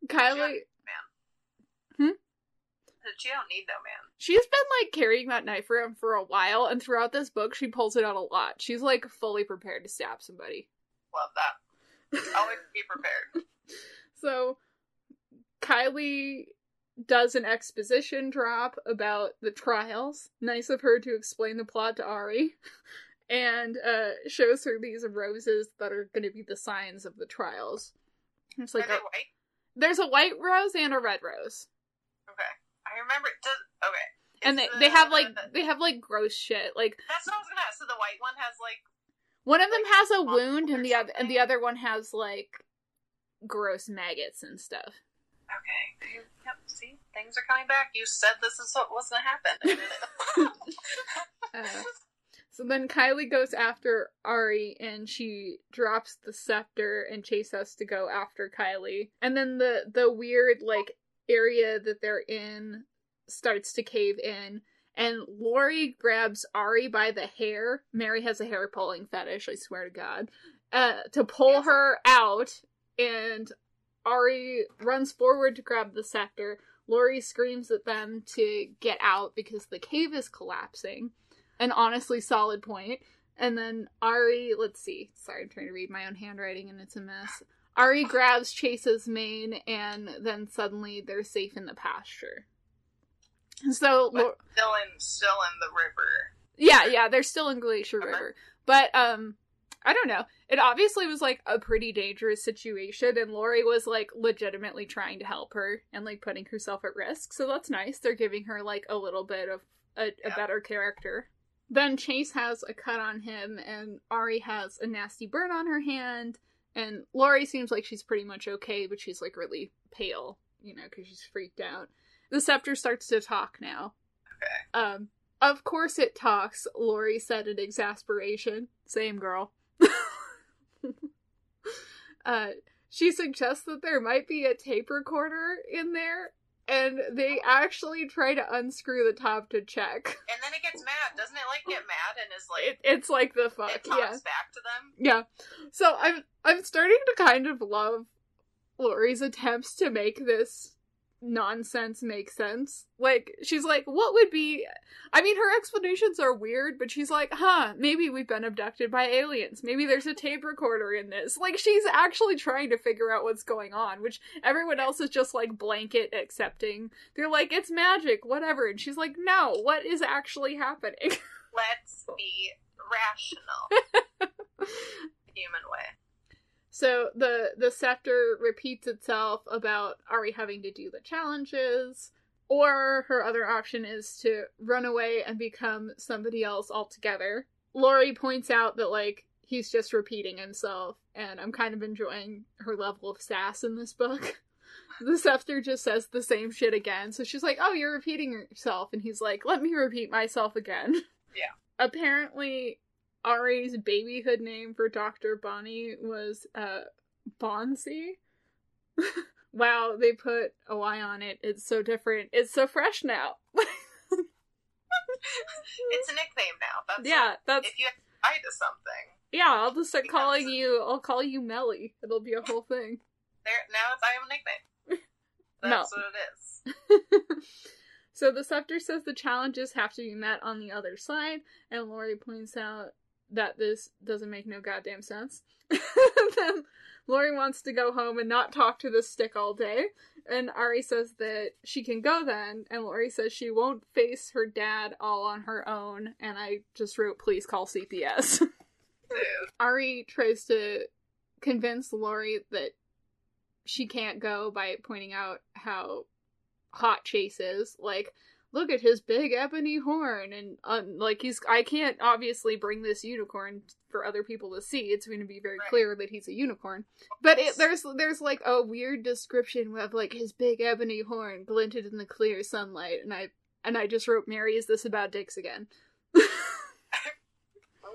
S3: Kylie, yeah, man. Hmm?
S4: she don't need no man.
S3: she's been like carrying that knife around for a while, and throughout this book, she pulls it out a lot. She's like fully prepared to stab somebody.
S4: Love that. Always be prepared.
S3: So Kylie does an exposition drop about the trials. Nice of her to explain the plot to Ari. And uh, shows her these roses that are going to be the signs of the trials. It's like
S4: Are they
S3: a,
S4: white?
S3: there's a white rose and a red rose,
S4: Okay. I remember. Does okay.
S3: and
S4: Is
S3: they they have
S4: the-
S3: like they have like gross shit. Like
S4: That's what I was gonna ask. So the white one has like.
S3: one of them has a wound, and the other and the other one has like gross maggots and stuff.
S4: Okay. Yep. See, things are coming back. You said this is what was gonna happen.
S3: Uh, so then Kylie goes after Ari and she drops the scepter and Chase has to go after Kylie. And then the the weird like area that they're in starts to cave in and Lori grabs Ari by the hair. Mary has a hair pulling fetish, I swear to god. Uh to pull her out and Ari runs forward to grab the scepter. Lori screams at them to get out because the cave is collapsing. An honestly solid point. And then Ari, let's see. Sorry, I'm trying to read my own handwriting and it's a mess. Ari grabs Chase's mane and then suddenly they're safe in the pasture. So,
S4: but still in, still in the river.
S3: yeah, yeah, they're still in Glacier
S4: Okay.
S3: River. But um I don't know. It obviously was like a pretty dangerous situation and Lori was like legitimately trying to help her and like putting herself at risk. So that's nice. They're giving her like a little bit of a, a better character. Then Chase has a cut on him and Ari has a nasty burn on her hand and Lori seems like she's pretty much okay, but she's like really pale, you know, cuz she's freaked out. The scepter starts to talk now.
S4: Okay.
S3: Um of course it talks, Lori said in exasperation. Same girl. uh, she suggests that there might be a tape recorder in there, and they actually try to unscrew the top to check.
S4: And then it gets mad. Doesn't it like get mad and is like
S3: It, it's like the
S4: it
S3: fuck,
S4: talks
S3: yeah.
S4: back to them?
S3: Yeah. So I'm I'm starting to kind of love Lori's attempts to make this nonsense make sense. Like she's like, what would be I mean her explanations are weird, but she's like, huh, maybe we've been abducted by aliens. Maybe there's a tape recorder in this. Like she's actually trying to figure out what's going on, which everyone else is just like blanket accepting. They're like, it's magic, whatever. And she's like, no, what is actually happening?
S4: Let's be rational. Human way.
S3: So the the scepter repeats itself about Ari having to do the challenges, or her other option is to run away and become somebody else altogether. Lori points out that like he's just repeating himself, and I'm kind of enjoying her level of sass in this book. The scepter just says the same shit again, so she's like, "Oh, you're repeating yourself," and he's like, "Let me repeat myself again."
S4: Yeah.
S3: Apparently, Ari's babyhood name for Dr. Bonnie was uh Bonzi. wow, they put a Y on it. It's so different. It's so fresh now.
S4: It's a nickname now. That's
S3: yeah, that's
S4: if you tie to something.
S3: yeah, I'll just start calling you I'll call you Melly. It'll be a whole thing.
S4: There now it's I have a nickname.
S3: No.
S4: That's what it is.
S3: so the scepter says the challenges have to be met on the other side, and Lori points out that this doesn't make no goddamn sense. then Lori wants to go home and not talk to the stick all day, and Ari says that she can go then, and Lori says she won't face her dad all on her own, and I just wrote please call CPS. Ari tries to convince Lori that she can't go by pointing out how hot Chase is. Like, look at his big ebony horn and uh, like he's I can't obviously bring this unicorn for other people to see. It's going to be very
S4: Right.
S3: clear that he's a unicorn. But it, there's there's like a weird description of like his big ebony horn glinted in the clear sunlight and I and I just wrote Mary is this about dicks again?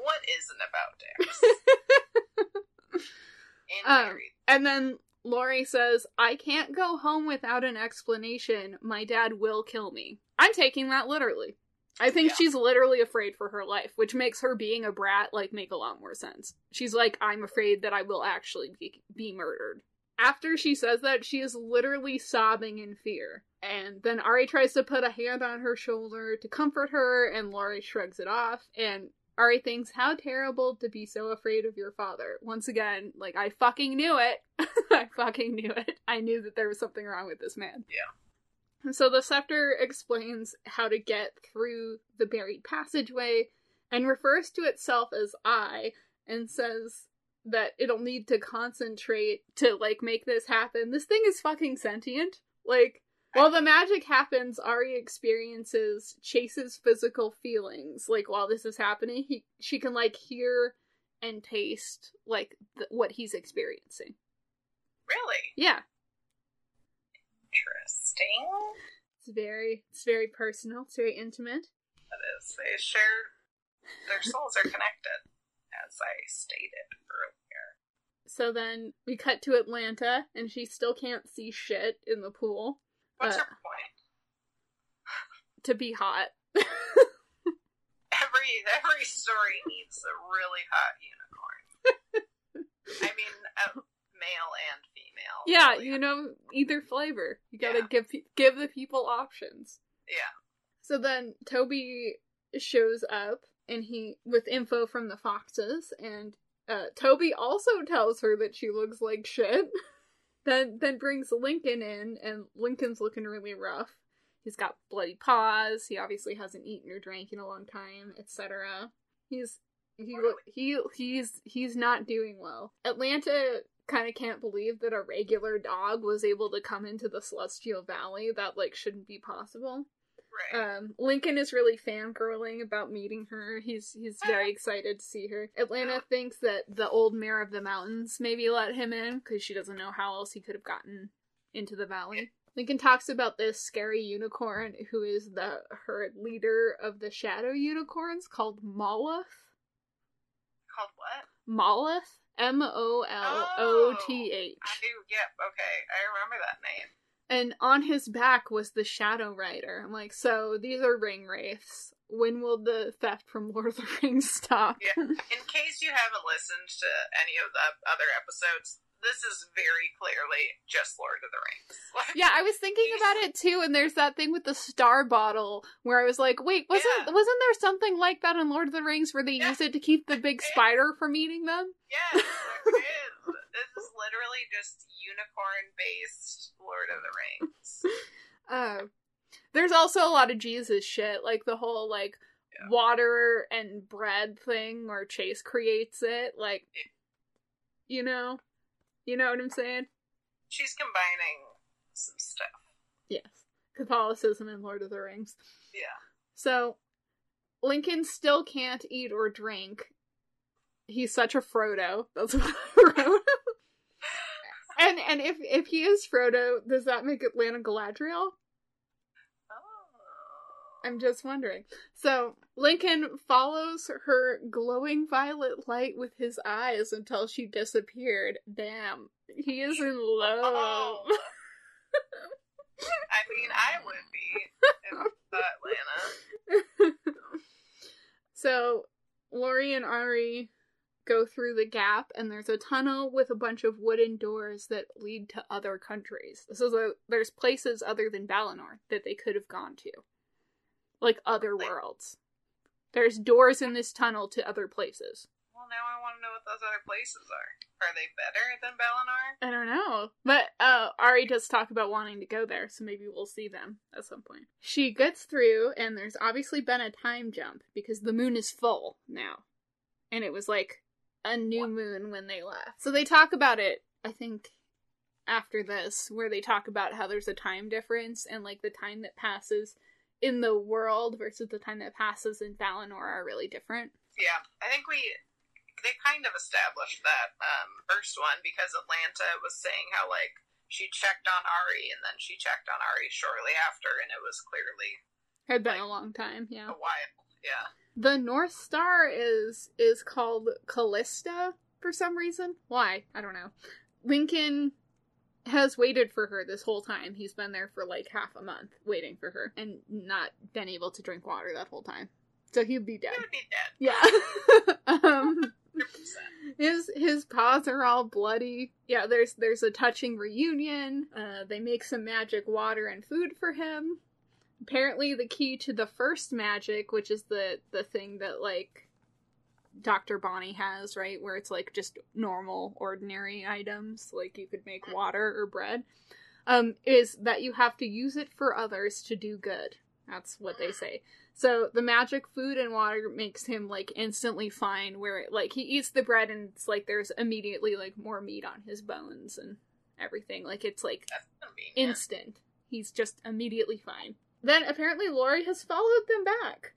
S4: What isn't about dicks? And
S3: Um. And then Lori says, I can't go home without an explanation. My dad will kill me. I'm taking that literally. I think
S4: Yeah.
S3: she's literally afraid for her life, which makes her being a brat like make a lot more sense. She's like, I'm afraid that I will actually be, be murdered. After she says that, she is literally sobbing in fear. And then Ari tries to put a hand on her shoulder to comfort her, and Lori shrugs it off. And Ari thinks, how terrible to be so afraid of your father. Once again, like, I fucking knew it. I fucking knew it. I knew that there was something wrong with this man.
S4: Yeah.
S3: And so the scepter explains how to get through the buried passageway and refers to itself as I and says that it'll need to concentrate to like make this happen. This thing is fucking sentient. Like while the magic happens, Ari experiences Chase's physical feelings. Like while this is happening, he she can like hear and taste like th- what he's experiencing.
S4: Really
S3: Yeah,
S4: interesting.
S3: it's very it's very personal. It's very intimate.
S4: That is, they share their souls are connected, as I stated earlier.
S3: So then we cut to Atlanta, and she still can't see shit in the pool.
S4: What's
S3: Uh,
S4: your point?
S3: To be hot.
S4: Every every story needs a really hot unicorn. I mean, uh, male and female.
S3: yeah,
S4: really.
S3: you know, either flavor. You gotta
S4: Yeah.
S3: give give the people options.
S4: Yeah.
S3: So then Toby shows up, and he with info from the foxes, and uh, Toby also tells her that she looks like shit. then then brings Lincoln in, and Lincoln's looking really rough. He's got bloody paws. He obviously hasn't eaten or drank in a long time, etc. He's he he he's he's not doing well. Atlanta kind of can't believe that a regular dog was able to come into the Celestial Valley. That like shouldn't be possible.
S4: Right.
S3: Um, Lincoln is really fangirling about meeting her. He's he's very excited to see her. Atlanta thinks that the old mayor of the mountains maybe let him in because she doesn't know how else he could have gotten into the valley. Lincoln talks about this scary unicorn who is the her leader of the shadow unicorns called Moloth.
S4: Called what?
S3: Moloth, M O L O T H.
S4: I do. Yep. Okay, I remember that name.
S3: And on his back was the Shadow Rider. I'm like, so these are ring wraiths. When will the theft from Lord of the Rings stop?
S4: Yeah. In case you haven't listened to any of the other episodes, this is very clearly just Lord of the Rings.
S3: yeah, I was thinking about it too, and there's that thing with the star bottle where I was like, wait, wasn't
S4: Yeah.
S3: wasn't there something like that in Lord of the Rings where they
S4: Yeah.
S3: use it to keep the big spider from eating them?
S4: Yes, there is. This is literally just unicorn based Lord of the Rings.
S3: Uh, there's also a lot of Jesus shit, like the whole like
S4: Yeah.
S3: water and bread thing or Chase creates it, like you know, you know what I'm saying?
S4: She's combining some stuff.
S3: Yes, Catholicism and Lord of the Rings.
S4: Yeah.
S3: So Lincoln still can't eat or drink. He's such a Frodo. That's what I wrote. and and if if he is Frodo, does that make Atlanta Galadriel?
S4: Oh.
S3: I'm just wondering. So Lincoln follows her glowing violet light with his eyes until she disappeared. Damn, he is in love.
S4: Oh. I mean, I would be if Atlanta.
S3: so Lori and Ari go through the gap, and there's a tunnel with a bunch of wooden doors that lead to other countries. So the, there's places other than Balinor that they could have gone to, like other
S4: Like-
S3: worlds. There's doors in this tunnel to other places.
S4: Well, now I want to know what those other places are. Are they better than Balinor?
S3: I don't know. But uh Ari does talk about wanting to go there, so maybe we'll see them at some point. She gets through and there's obviously been a time jump because the moon is full now. And it was like a new moon when they left. So they talk about it, I think after this, where they talk about how there's a time difference and like the time that passes in the world versus the time that passes in Balinor are really different.
S4: Yeah, I think we they kind of established that um, first one because Atlanta was saying how like she checked on Ari and then she checked on Ari shortly after, and it was clearly
S3: Had been a long time, yeah.
S4: a while. Yeah,
S3: The North Star is is called Callista for some reason. Why? I don't know. Lincoln has waited for her this whole time. He's been there for like half a month waiting for her and not been able to drink water that whole time. So he'd be dead.
S4: he would be dead.
S3: Yeah. um his his paws are all bloody. Yeah, there's there's a touching reunion. Uh, they make some magic water and food for him. Apparently, the key to the first magic, which is the the thing that like Doctor Bonnie has, right, where it's like just normal, ordinary items, like you could make water or bread, um, is that you have to use it for others to do good. That's what they say. So the magic food and water makes him like instantly fine. Where like he eats the bread and it's like there's immediately like more meat on his bones and everything. Like it's like instant. He's just immediately fine. Then apparently Lori has followed them back.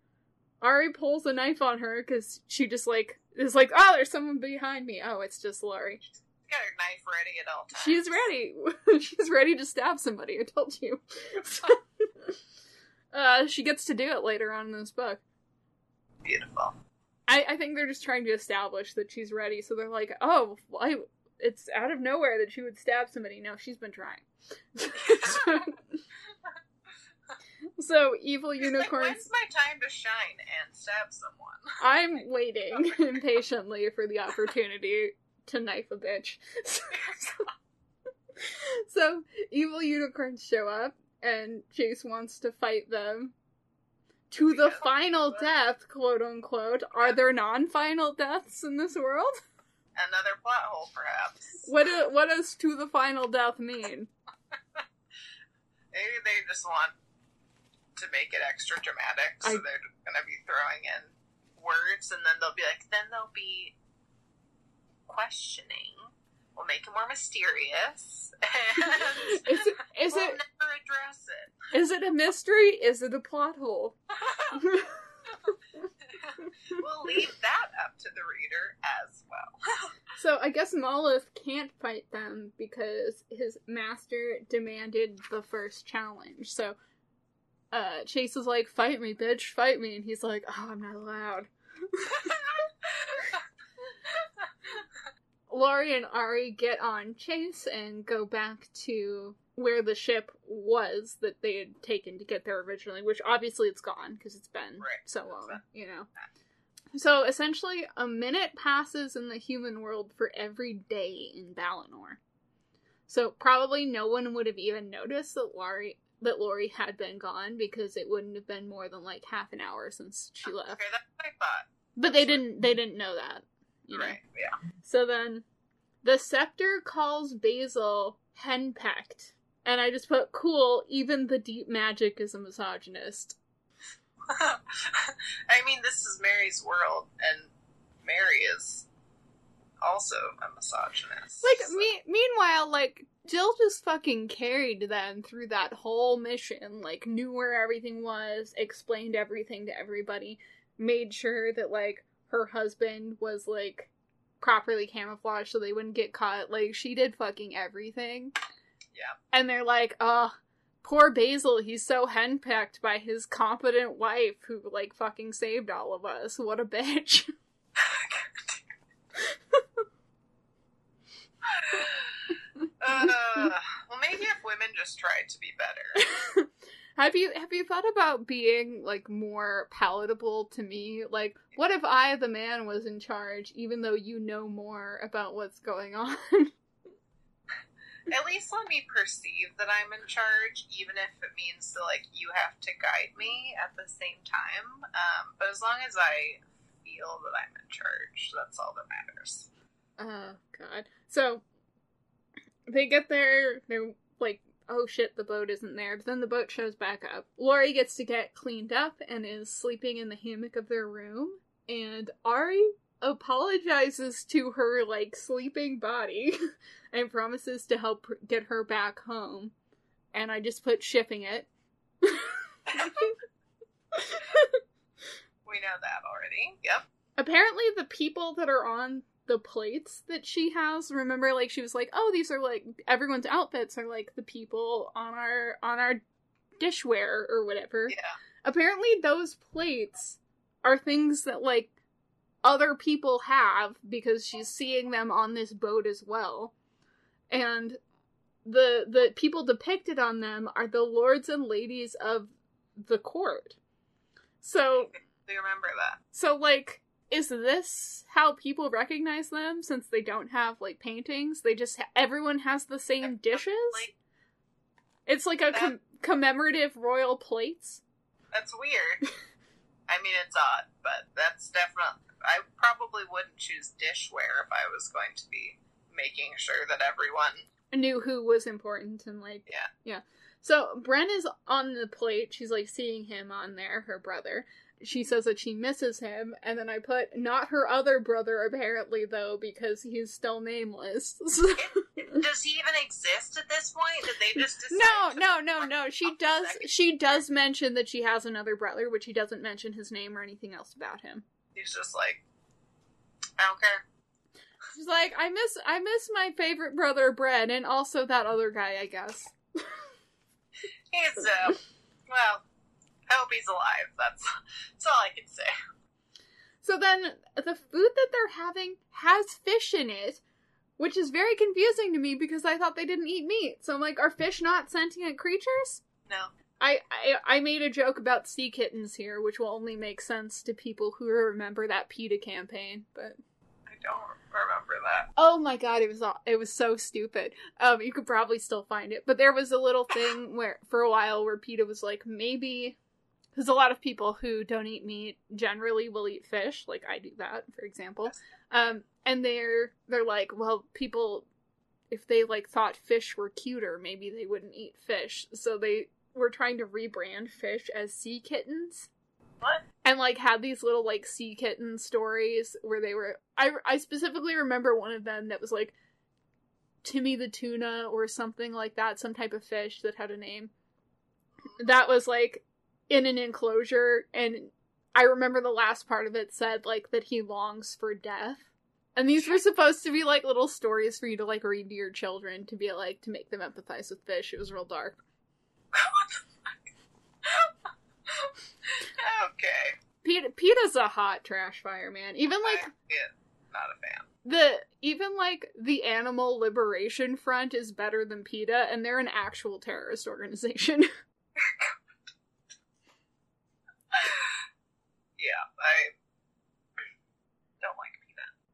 S3: Ari pulls a knife on her because she just like is like, oh, there's someone behind me. Oh, it's just Lori.
S4: Got her knife ready at all times.
S3: She's ready. She's ready to stab somebody. I told you. uh, she gets to do it later on in this book.
S4: Beautiful.
S3: I, I think they're just trying to establish that she's ready. So they're like, oh, why? It's out of nowhere that she would stab somebody. No, she's been trying. so evil
S4: She's like,
S3: unicorns.
S4: When's my time to shine and stab someone?
S3: I'm waiting impatiently for the opportunity to knife a bitch. so evil unicorns show up, and Chase wants to fight them to the
S4: Yeah.
S3: final death, quote unquote. Are there non-final deaths in this world?
S4: Another plot hole, perhaps.
S3: What do, what does to the final death mean?
S4: Maybe they just want to make it extra dramatic, so
S3: I-
S4: they're going to be throwing in words, and then they'll be like, then they'll be questioning. We'll make it more mysterious, and
S3: Is it is
S4: we'll
S3: it
S4: never address it.
S3: is it a mystery? Is it a plot hole?
S4: we'll leave that up to the reader as well.
S3: So I guess Moloth can't fight them because his master demanded the first challenge. So uh Chase is like, Fight me, bitch, fight me and he's like, Oh, I'm not allowed. Lori and Ari get on Chase and go back to where the ship was that they had taken to get there originally, which obviously it's gone because it's been
S4: Right.
S3: so long, you know. So essentially, a minute passes in the human world for every day in Balinor. So probably no one would have even noticed that Lori that Lori had been gone because it wouldn't have been more than like half an hour since she left.
S4: okay, that's what I thought.
S3: But they didn't they didn't know that. You know?
S4: Right, yeah.
S3: So then the scepter calls Basil henpecked. And I just put cool, even the deep magic is a misogynist.
S4: I mean, this is Mary's world, and Mary is also a misogynist.
S3: Like
S4: so-
S3: me meanwhile, like Dill just fucking carried them through that whole mission, like knew where everything was, explained everything to everybody, made sure that like her husband was like properly camouflaged so they wouldn't get caught. Like she did fucking everything.
S4: Yeah.
S3: And they're like, uh poor Basil, he's so henpecked by his competent wife who like fucking saved all of us. What a bitch.
S4: Uh, well, maybe if women just tried to be better.
S3: Have you have you thought about being like more palatable to me? Like, what if I, the man, was in charge, even though you know more about what's going on?
S4: At least let me perceive that I'm in charge, even if it means that like you have to guide me at the same time. Um, but as long as I feel that I'm in charge, that's all that matters.
S3: oh God! So they get there. They're like, "Oh shit, the boat isn't there." But then the boat shows back up. Lori gets to get cleaned up and is sleeping in the hammock of their room. And Ari apologizes to her like sleeping body and promises to help get her back home. And I just put shipping it.
S4: We know that already. Yep.
S3: Apparently, the people that are on the plates that she has, remember, like she was like, "Oh, these are like everyone's outfits are like the people on our on our dishware or whatever."
S4: Yeah.
S3: Apparently, those plates are things that like other people have because she's seeing them on this boat as well, and the the people depicted on them are the lords and ladies of the court. So
S4: We remember that.
S3: so, like, is this how people recognize them since they don't have, like, paintings? They just, ha- everyone has the same dishes?
S4: Like,
S3: It's like a com- commemorative royal plates?
S4: that's weird. I mean, it's odd, but that's definitely. I probably wouldn't choose dishware if I was going to be making sure that everyone.
S3: Knew who was important and, like,
S4: Yeah.
S3: Yeah. So, Bren is on the plate. She's, like, seeing him on there, her brother. She says that she misses him, and then I put, not her other brother, apparently, though, because he's still nameless.
S4: Does he even exist at this point? Did they just?
S3: No, no, no, no. She does. She does mention that she has another brother, which he doesn't mention his name or anything else about him.
S4: He's just like, I don't care.
S3: She's like, I miss, I miss my favorite brother, Brett, and also that other guy, I guess.
S4: He's uh, well. I hope he's alive. That's that's all I can say.
S3: So then, the food that they're having has fish in it, which is very confusing to me because I thought they didn't eat meat. So I'm like, are fish not sentient creatures?
S4: No,
S3: I, I I made a joke about sea kittens here, which will only make sense to people who remember that PETA campaign, but.
S4: I don't remember that.
S3: Oh my god, it was all, it was so stupid. Um, you could probably still find it, but there was a little thing where for a while where PETA was like, maybe because a lot of people who don't eat meat generally will eat fish, like I do that, for example. Um, and they're they're like, well, people if they like thought fish were cuter, maybe they wouldn't eat fish. So they were trying to rebrand fish as sea kittens
S4: What?
S3: and like had these little like sea kitten stories where they were I I specifically remember one of them that was like Timmy the tuna or something like that, some type of fish that had a name. That was like in an enclosure and I remember the last part of it said like that he longs for death. And these were supposed to be like little stories for you to like read to your children to be like to make them empathize with fish. It was real dark.
S4: okay.
S3: Peta Peta's a hot trash fire, man. Even like
S4: yeah, not a fan.
S3: the even like the animal liberation front is better than PETA, and they're an actual terrorist organization.
S4: Yeah, I don't like.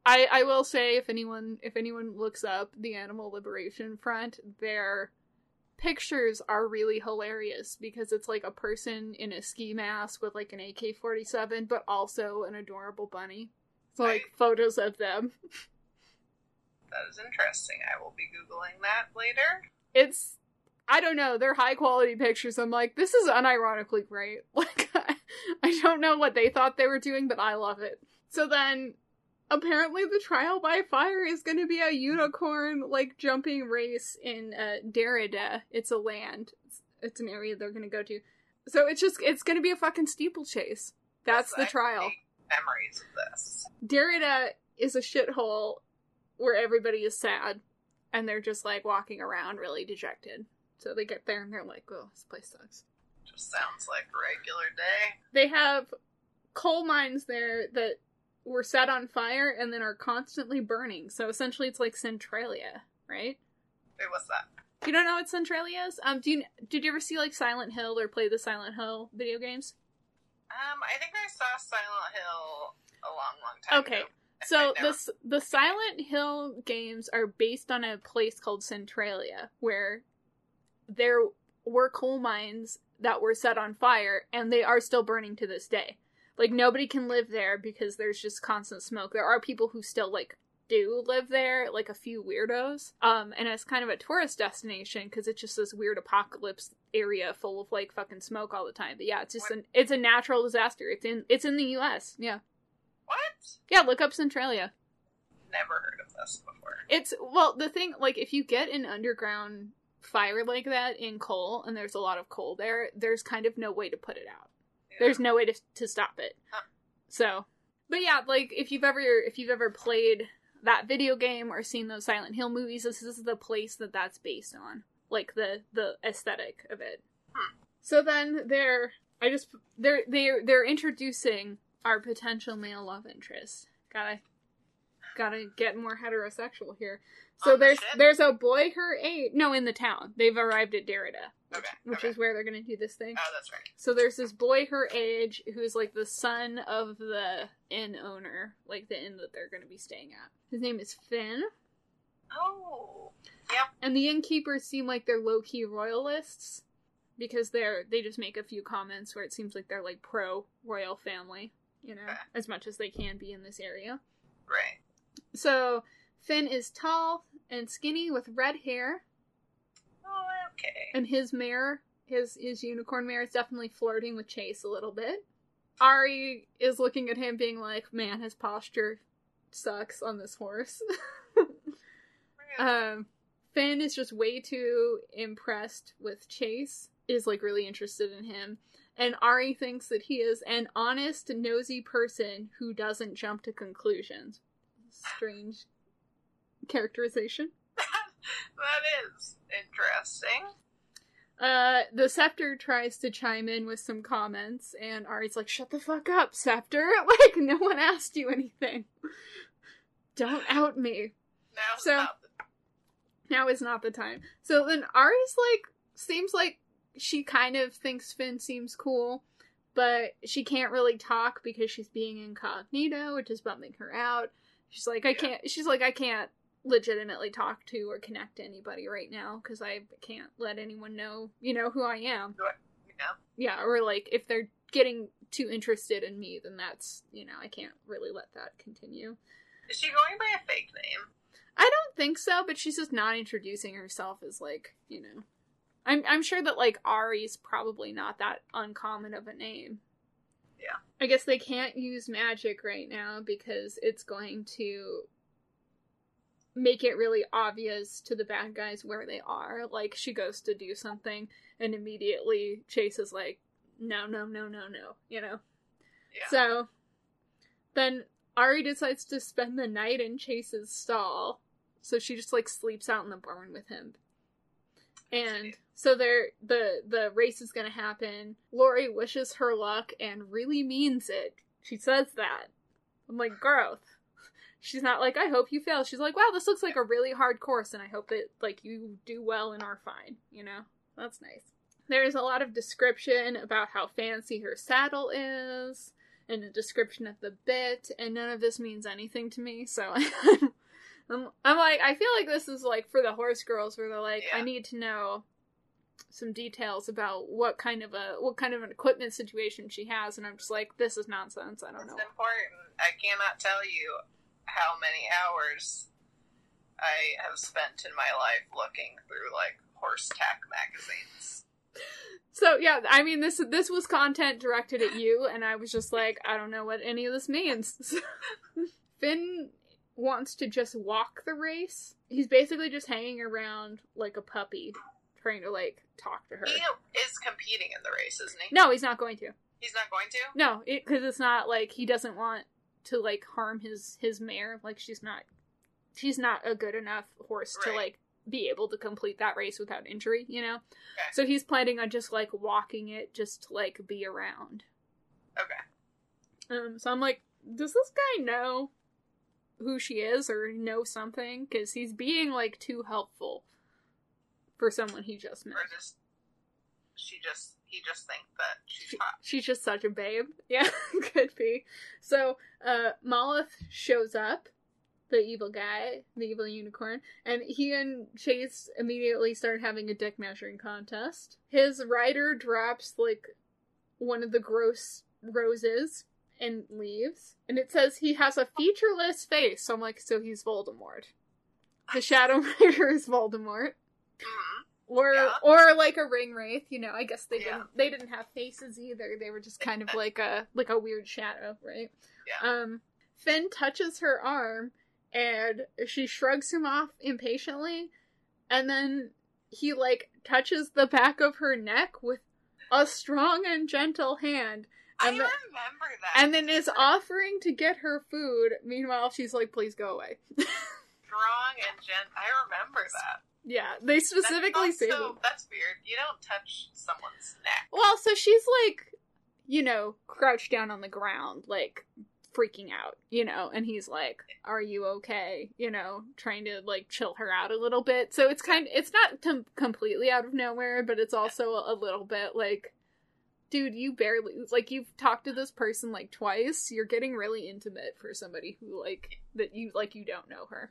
S3: I I will say if anyone if anyone looks up the animal liberation front, their pictures are really hilarious because it's like a person in a ski mask with like an AK forty seven, but also an adorable bunny. So like
S4: Right.
S3: photos of them.
S4: That is interesting. I will be googling that later.
S3: it's I don't know, they're high quality pictures. I'm like, this is unironically great. Like I, don't know what they thought they were doing, but I love it. So then apparently the trial by fire is going to be a unicorn like jumping race in uh, Derrida. It's a land. It's, it's an area they're going to go to. So it's just it's going to be a fucking steeplechase. That's the
S4: I
S3: trial.
S4: Memories of this.
S3: Derrida is a shithole where everybody is sad and they're just like walking around really dejected. So they get there and they're like, oh, this place sucks.
S4: Just sounds like a regular day.
S3: They have coal mines there that were set on fire and then are constantly burning. So essentially it's like Centralia, right?
S4: Wait, what's that?
S3: You don't know what Centralia is? Um, do you did you ever see like Silent Hill or play the Silent Hill video games?
S4: Um, I think I saw Silent Hill a long, long time
S3: Okay.
S4: ago. Okay, so
S3: the the Silent Hill games are based on a place called Centralia, where there were coal mines that were set on fire, and they are still burning to this day. Like nobody can live there because there's just constant smoke. There are people who still like do live there, like a few weirdos. Um, and it's kind of a tourist destination because it's just this weird apocalypse area full of like fucking smoke all the time. But yeah, it's just an it's a natural disaster. It's in it's in the U.S. Yeah,
S4: What?
S3: yeah. Look up Centralia.
S4: Never heard of this before.
S3: It's well, the thing like if you get an underground fire like that in coal and there's a lot of coal there, there's kind of no way to put it out.
S4: Yeah.
S3: There's no way to to stop it.
S4: Huh.
S3: So, but yeah, like if you've ever if you've ever played that video game or seen those Silent Hill movies, this is the place that that's based on, like the the aesthetic of it.
S4: Hmm.
S3: So then they're I just they're they're they're introducing our potential male love interest. Gotta gotta get more heterosexual here. So
S4: the
S3: there's there's a boy her age. No, in the town. They've arrived at Derrida,
S4: Okay.
S3: which
S4: okay.
S3: is where they're gonna do this thing.
S4: Oh, that's right.
S3: So there's this boy her age who's like the son of the inn owner, like the inn that they're going to be staying at. His name is Finn,
S4: Oh. Yep.
S3: and the innkeepers seem like they're low key royalists because they're they just make a few comments where it seems like they're like pro royal family, you know,
S4: Okay.
S3: as much as they can be in this area.
S4: Right.
S3: So Finn is tall and skinny with red hair,
S4: Oh, okay.
S3: and his mare, his his unicorn mare, is definitely flirting with Chase a little bit. Ari is looking at him, being like, "Man, his posture sucks on this horse." um, Finn is just way too impressed with Chase. Is like really interested in him, and Ari thinks that he is an honest, nosy person who doesn't jump to conclusions. Strange characterization.
S4: that is interesting.
S3: Uh, the Scepter tries to chime in with some comments, and Ari's like, "Shut the fuck up, Scepter! Like, no one asked you anything. Don't out me.
S4: Now
S3: So-
S4: not the
S3: Now is not the time." So then Ari's like, seems like she kind of thinks Finn seems cool, but she can't really talk because she's being incognito, which is bumming her out. She's like, I
S4: Yeah.
S3: can't. She's like, I can't legitimately talk to or connect to anybody right now because I can't let anyone know, you know, who I am.
S4: know.
S3: Yeah, or like if they're getting too interested in me, then that's you know I can't really let that continue.
S4: Is she going by a fake name?
S3: I don't think so, but she's just not introducing herself as like you know. I'm I'm sure that like Ari's probably not that uncommon of a name.
S4: Yeah.
S3: I guess they can't use magic right now because it's going to make it really obvious to the bad guys where they are. Like she goes to do something and immediately Chase is like, no, no, no, no, no, you know?
S4: Yeah.
S3: So then Ari decides to spend the night in Chase's stall. So she just like sleeps out in the barn with him. And so there the the race is gonna happen. Lori wishes her luck and really means it. She says that. I'm like, growth. She's not like, I hope you fail. She's like, wow, this looks like a really hard course and I hope that like you do well and are fine, you know? That's nice. There's a lot of description about how fancy her saddle is and a description of the bit, and none of this means anything to me, so I'm, I'm like, I feel like this is like for the horse girls where they're like, I need to know some details about what kind of a what kind of an equipment situation she has, and I'm just like, this is nonsense. I don't
S4: It's
S3: know.
S4: important. I cannot tell you how many hours I have spent in my life looking through like horse tack magazines.
S3: So yeah, I mean this this was content directed at you, and I was just like, I don't know what any of this means. Finn wants to just walk the race. He's basically just hanging around like a puppy, trying to like talk to her.
S4: He is competing in the race, isn't he?
S3: No, he's not going to.
S4: He's not going to?
S3: No, because it's not like he doesn't want to like harm his his mare. Like she's not, she's not a good enough horse to like be able to complete that race without injury. You know.
S4: Okay.
S3: So he's planning on just like walking it, just to like be around.
S4: Okay.
S3: Um. So I'm like, does this guy know who she is or know something? Because he's being like too helpful for someone he just met.
S4: Or just she just he just think that she's hot.
S3: She's just such a babe. Yeah, could be. So, uh, Moloth shows up, the evil guy, the evil unicorn, and he and Chase immediately start having a dick measuring contest. His rider drops, like, one of the gross roses and leaves, and it says he has a featureless face. So I'm like, so he's Voldemort. The Shadow Rider is Voldemort
S4: Mhm.
S3: Or
S4: Yeah.
S3: or like a ring wraith you know i guess they
S4: Yeah.
S3: didn't they didn't have faces either they were just kind of like a like a weird shadow right
S4: Yeah.
S3: um finn touches her arm and she shrugs him off impatiently and then he like touches the back of her neck with a strong and gentle hand
S4: I
S3: the-
S4: remember that.
S3: and then is offering to get her food. Meanwhile, she's like, "Please go away."
S4: strong and gent. I remember that.
S3: Yeah, they specifically
S4: that's
S3: say that.
S4: that's weird. You don't touch someone's neck.
S3: Well, so she's like, you know, crouched down on the ground, like freaking out, you know, and he's like, "Are you okay?" You know, trying to like chill her out a little bit. So it's kind it's not com- completely out of nowhere, but it's also a, a little bit like dude, you barely like you've talked to this person like twice. You're getting really intimate for somebody who like that you like you don't know her.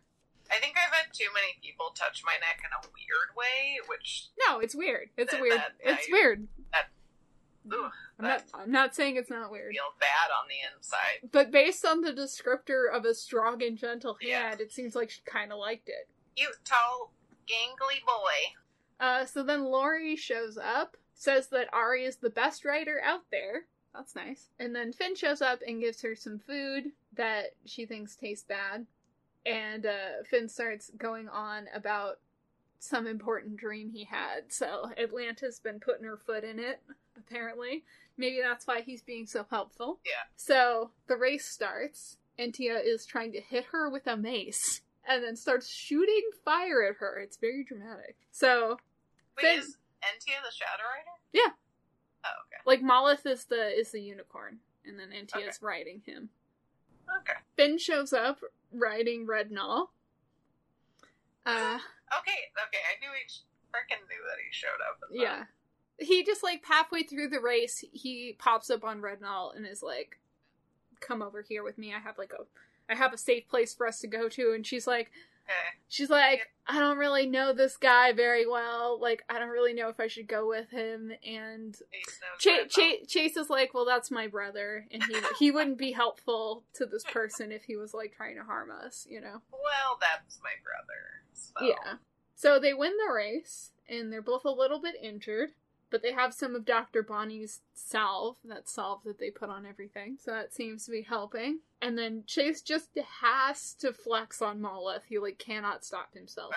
S4: I think I've had too many people touch my neck in a weird way, which
S3: No, it's weird. It's
S4: That-
S3: weird.
S4: that-
S3: it's
S4: I-
S3: weird.
S4: ugh,
S3: I'm not I'm not saying it's not weird.
S4: feel bad on the inside.
S3: But based on the descriptor of a strong and gentle
S4: Yeah.
S3: hand, it seems like she kind of liked it.
S4: Cute, tall, gangly boy.
S3: Uh, so then Lori shows up, says that Ari is the best writer out there. That's nice. And then Finn shows up and gives her some food that she thinks tastes bad. And uh, Finn starts going on about some important dream he had. So Atlanta's been putting her foot in it, apparently. Maybe that's why he's being so helpful.
S4: Yeah.
S3: So the race starts, and Tia is trying to hit her with a mace and then starts shooting fire at her. It's very dramatic. So,
S4: Wait,
S3: Finn-
S4: is Entia the Shadow Rider?
S3: Yeah.
S4: Oh, okay.
S3: like Moloth is the is the unicorn, and then Antia's riding him.
S4: Okay.
S3: Finn shows up riding Red Null. Uh,
S4: Okay, okay. I knew he freaking knew that he showed up.
S3: yeah. He just like halfway through the race, he pops up on Red Null and is like, "Come over here with me. I have like a, I have a safe place for us to go to." And she's like. She's like, I don't really know this guy very well. Like, I don't really know if I should go with him. And
S4: Chase
S3: Ch- Ch- Chase is like, well, that's my brother, and he he wouldn't be helpful to this person if he was like trying to harm us, you know?
S4: Well, that's my brother. So.
S3: Yeah. So they win the race, and they're both a little bit injured, but they have some of Dr. Bonnie's salve, that salve that they put on everything, so that seems to be helping. And then Chase just has to flex on Moloth. He like cannot stop himself.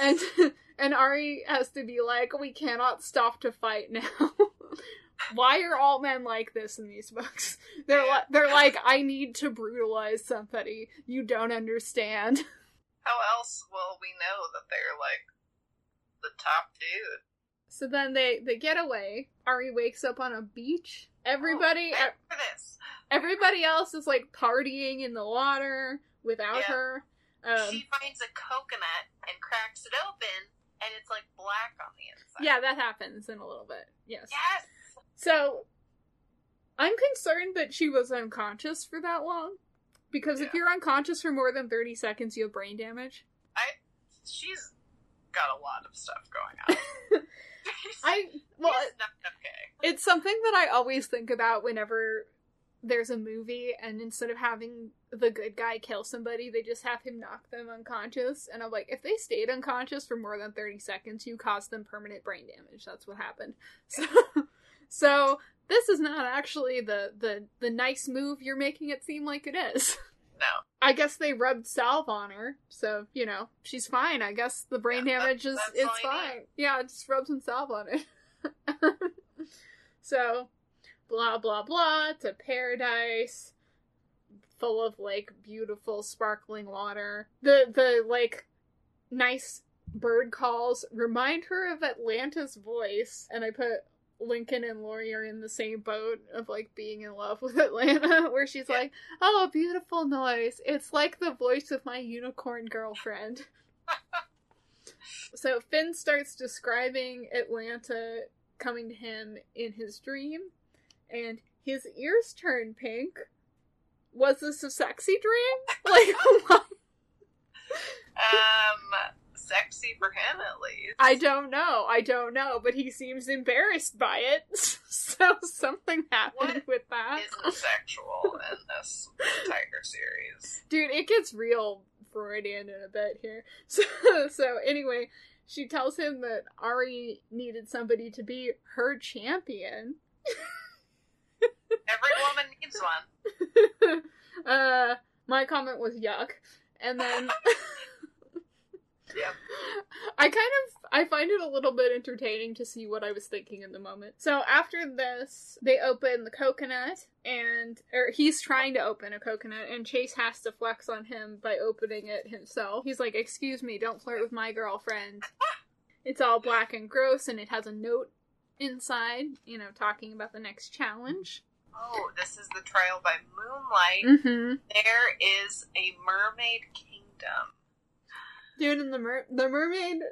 S3: And and Ari has to be like, we cannot stop to fight now. Why are all men like this in these books? They're
S4: Yeah.
S3: like they're like, I need to brutalize somebody. You don't understand.
S4: How else will we know that they're like the top dude?
S3: So then they they get away. Ari wakes up on a beach. Everybody
S4: Oh, for this.
S3: everybody else is like partying in the water without
S4: Yeah.
S3: her. Um,
S4: she finds a coconut and cracks it open, and it's like black on the inside.
S3: yeah, that happens in a little bit. Yes.
S4: Yes.
S3: So I'm concerned that she was unconscious for that long. Because if you're unconscious for more than 30 seconds, you have brain damage.
S4: I. She's got a lot of stuff going on.
S3: I well,
S4: She's not okay.
S3: it's something that I always think about whenever there's a movie and instead of having the good guy kill somebody, they just have him knock them unconscious. And I'm like, if they stayed unconscious for more than 30 seconds, you caused them permanent brain damage. That's what happened. So, so this is not actually the, the, the nice move you're making it seem like it is.
S4: No.
S3: I guess they rubbed salve on her, so you know she's fine. I guess the brain
S4: Yeah,
S3: damage is
S4: that's
S3: is
S4: you
S3: fine.
S4: need.
S3: Yeah, just rub some salve on it. so, blah blah blah to paradise, full of like beautiful sparkling water. The the like nice bird calls remind her of Atlanta's voice, and I put Lincoln and Lori are in the same boat of like being in love with Atlanta, where she's
S4: Yeah.
S3: like, "Oh, beautiful noise! It's like the voice of my unicorn girlfriend." so Finn starts describing Atlanta coming to him in his dream, and his ears turn pink. Was this a sexy dream? Like, what?
S4: Um, sexy for him at least.
S3: I don't know. I don't know, but he seems embarrassed by it. So something happened
S4: What
S3: with that.
S4: Isn't sexual in this Tiger series.
S3: Dude, it gets real Freudian in a bit here. So, so anyway, she tells him that Ari needed somebody to be her champion.
S4: Every woman needs one.
S3: uh, my comment was yuck. And then
S4: Yep.
S3: I kind of I find it a little bit entertaining to see what I was thinking in the moment. So after this, they open the coconut, and or he's trying to open a coconut, and Chase has to flex on him by opening it himself. He's like, "Excuse me, don't flirt with my girlfriend." It's all black and gross, and it has a note inside, you know, talking about the next challenge.
S4: Oh, this is the trial by moonlight.
S3: Mm-hmm.
S4: There is a mermaid kingdom.
S3: Dude, and the mer- the mermaid,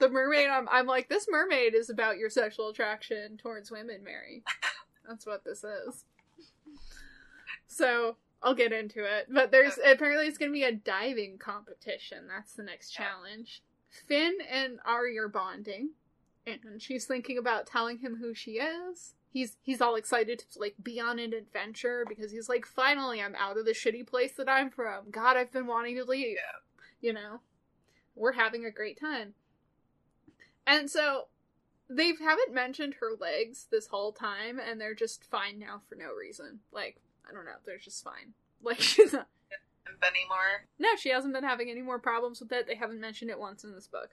S3: the mermaid. I'm I'm like, this mermaid is about your sexual attraction towards women, Mary. That's what this is. So I'll get into it, but there's apparently it's gonna be a diving competition. That's the next
S4: Yeah.
S3: challenge. Finn and Ari are bonding, and she's thinking about telling him who she is. He's he's all excited to like be on an adventure because he's like, finally, I'm out of the shitty place that I'm from. God, I've been wanting to leave.
S4: Yeah.
S3: You know, we're having a great time. And so they haven't mentioned her legs this whole time, and they're just fine now for no reason. Like I don't know, they're just fine. Like she's not.
S4: Moore.
S3: No, she hasn't been having any more problems with it. They haven't mentioned it once in this book.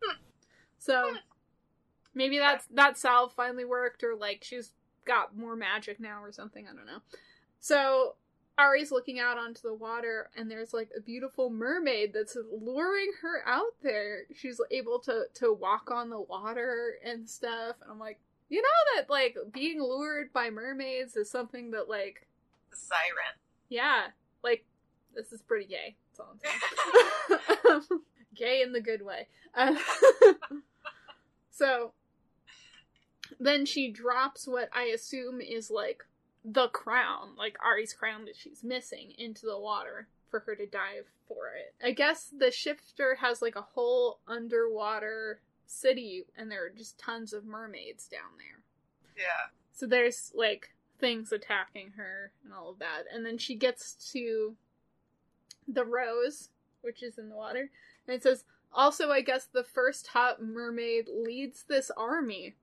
S4: Hmm.
S3: So maybe that's that salve finally worked, or like she's got more magic now, or something. I don't know. So Ari's looking out onto the water, and there's like a beautiful mermaid that's luring her out there. She's able to to walk on the water and stuff. And I'm like, you know that like being lured by mermaids is something that like
S4: siren.
S3: yeah, like this is pretty gay. That's all I'm saying. gay in the good way. Uh, so then she drops what I assume is like the crown, like Ari's crown that she's missing, into the water for her to dive for it. I guess the shifter has like a whole underwater city, and there are just tons of mermaids down there.
S4: Yeah.
S3: So there's like things attacking her and all of that. And then she gets to the rose, which is in the water. And it says, also, I guess the first hot mermaid leads this army.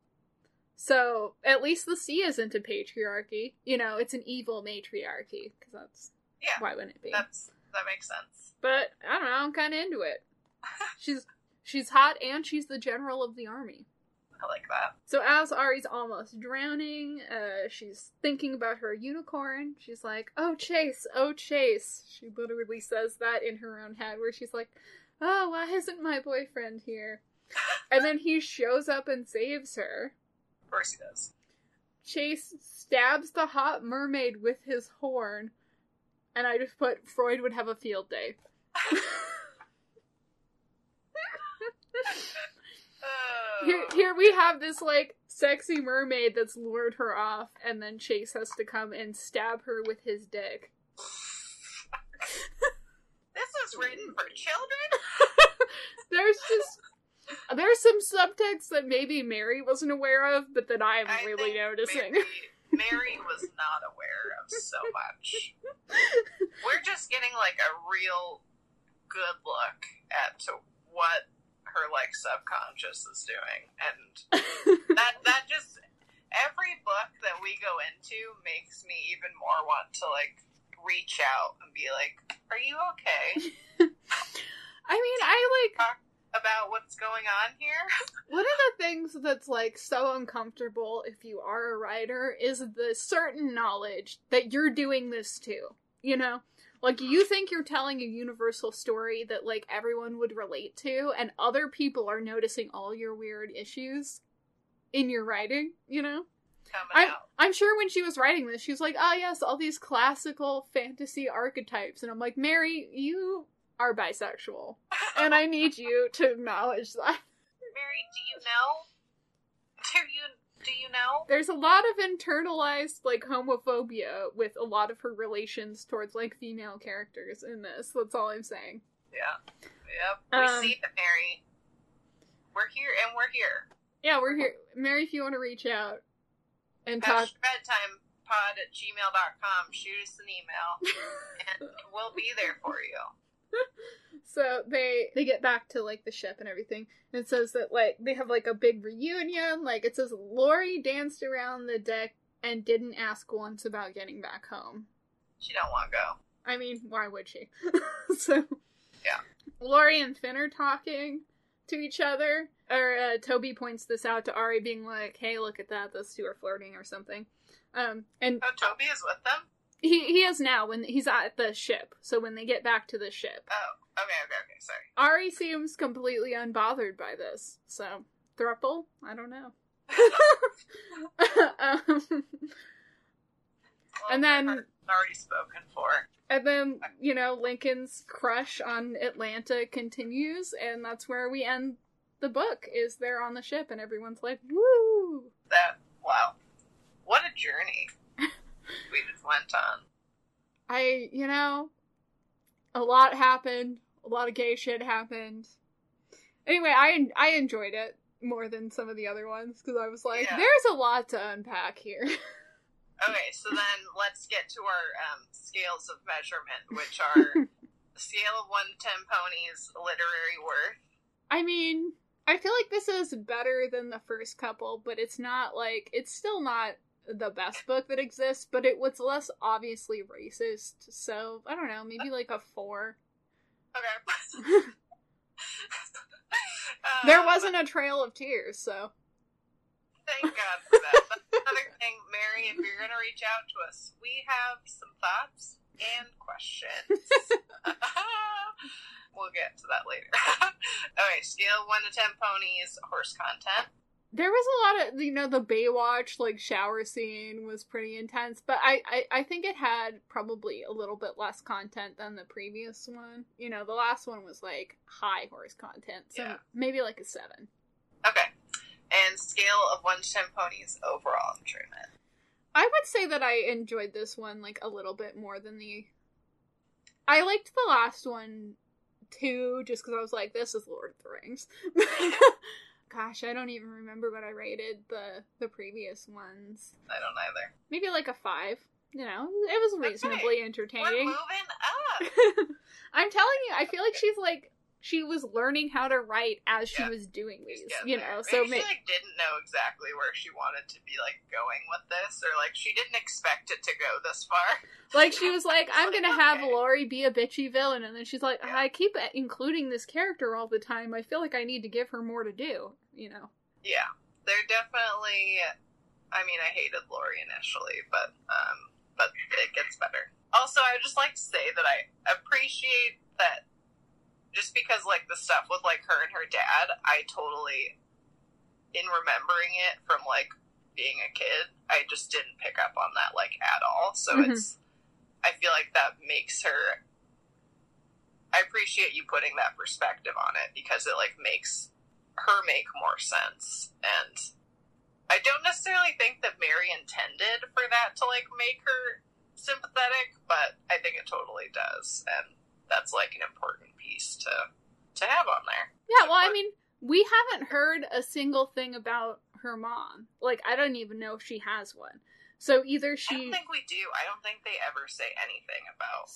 S3: So at least the sea isn't a patriarchy. You know, it's an evil matriarchy. Because that's.
S4: Yeah.
S3: Why wouldn't it be?
S4: That's that makes sense.
S3: But I don't know, I'm kind of into it. She's she's hot and she's the general of the army.
S4: I like that.
S3: So as Ari's almost drowning, uh, she's thinking about her unicorn. She's like, "Oh Chase, oh Chase." She literally says that in her own head, where she's like, "Oh, why isn't my boyfriend here?" And then he shows up and saves her.
S4: Of course he does.
S3: Chase stabs the hot mermaid with his horn, and I just put Freud would have a field day.
S4: Oh.
S3: Here, here we have this like sexy mermaid that's lured her off, and then Chase has to come and stab her with his dick.
S4: This is written for children.
S3: There's just there's some subtext that maybe Mary wasn't aware of, but that I'm
S4: I
S3: really noticing.
S4: Mary, Mary was not aware of so much. We're just getting like a real good look at what her like subconscious is doing, and that that just every book that we go into makes me even more want to like reach out and be like, "Are you okay
S3: I mean, I like
S4: about what's going on here?"
S3: one of the things that's like so uncomfortable if you are a writer is the certain knowledge that you're doing this too. You know? Like you think you're telling a universal story that like everyone would relate to and other people are noticing all your weird issues in your writing, you know? I'm. I'm sure when she was writing this, she was like, oh, yes, all these classical fantasy archetypes. And I'm like, Mary, you are bisexual. And I need you to acknowledge that.
S4: Mary, do you know? Do you do you know?
S3: There's a lot of internalized, like, homophobia with a lot of her relations towards, like, female characters in this. That's all I'm saying.
S4: Yeah. Yep. We
S3: Um,
S4: see it, Mary. We're here and we're here.
S3: Yeah, we're here. Mary, if you want to reach out and talk.
S4: bedtime pod at gmail.com. Shoot us an email and we'll be there for you.
S3: So they they get back to like the ship and everything. And it says that like they have like a big reunion. Like it says Lori danced around the deck and didn't ask once about getting back home.
S4: She don't want to go.
S3: I mean, why would she? so
S4: Yeah.
S3: Lori and Finn are talking. to each other. Or uh, Toby points this out to Ari, being like, "Hey, look at that! Those two are flirting or something." Um, and
S4: Oh, Toby is with them?
S3: He he is now when he's at the ship. So when they get back to the ship,
S4: Oh, okay, okay, okay, sorry.
S3: Ari seems completely unbothered by this. So thruple, I don't know. um,
S4: Well,
S3: And then-
S4: already spoken for.
S3: And then, you know, Lincoln's crush on Atlanta continues, and that's where we end the book, is they're on the ship and everyone's like, woo!
S4: That, wow. What a journey we just went on.
S3: I, you know, a lot happened, a lot of gay shit happened. Anyway, I I enjoyed it more than some of the other ones, because I was like,
S4: Yeah.
S3: there's a lot to unpack here.
S4: Okay, so then let's get to our um, scales of measurement, which are scale of 1 to 10 ponies, literary worth.
S3: I mean, I feel like this is better than the first couple, but it's not like it's still not the best book that exists, but it was less obviously racist. So I don't know, maybe like a four.
S4: Okay.
S3: There
S4: Um,
S3: wasn't a trail of tears, so
S4: Thank God for that. That's another thing, Mary, if you're going to reach out to us, we have some thoughts and questions. we'll get to that later. okay, scale 1 to 10 ponies, horse content.
S3: There was a lot of you know the Baywatch like shower scene was pretty intense, but I, I I think it had probably a little bit less content than the previous one. You know, the last one was like high horse content, so
S4: Yeah.
S3: maybe like a seven.
S4: Okay. And scale of 1 to 10 ponies, overall enjoyment.
S3: I would say that I enjoyed this one like a little bit more than the. I liked the last one too, just because I was like, "This is Lord of the Rings." Gosh, I don't even remember what I rated the the previous ones.
S4: I don't either.
S3: Maybe like a five. You know, it was
S4: Okay.
S3: reasonably
S4: We're
S3: entertaining.
S4: moving up.
S3: I'm telling you, I feel like she's like she was learning how to write as she
S4: Yeah.
S3: was doing these. You
S4: there.
S3: know,
S4: Maybe
S3: so
S4: she
S3: ma-
S4: like didn't know exactly where she wanted to be like going with this, or like she didn't expect it to go this far.
S3: Like she was like, I'm
S4: Like,
S3: gonna have
S4: okay.
S3: Lori be a bitchy villain, and then she's like,
S4: Yeah.
S3: I keep including this character all the time. I feel like I need to give her more to do. You know.
S4: Yeah, they're definitely. I mean, I hated Lori initially, but um, but it gets better. Also, I would just like to say that I appreciate that. Just because, like, the stuff with like her and her dad, I totally, in remembering it from like being a kid, I just didn't pick up on that like at all. So
S3: Mhm.
S4: it's, I feel like that makes her. I appreciate you putting that perspective on it because it like makes her make more sense. And I don't necessarily think that Mary intended for that to like make her sympathetic, but I think it totally does, and that's like an important piece to to have on there.
S3: Yeah. Well, I mean, we haven't heard a single thing about her mom. Like, I don't even know if she has one. So either she, I
S4: don't think we do. I don't think they ever say anything about.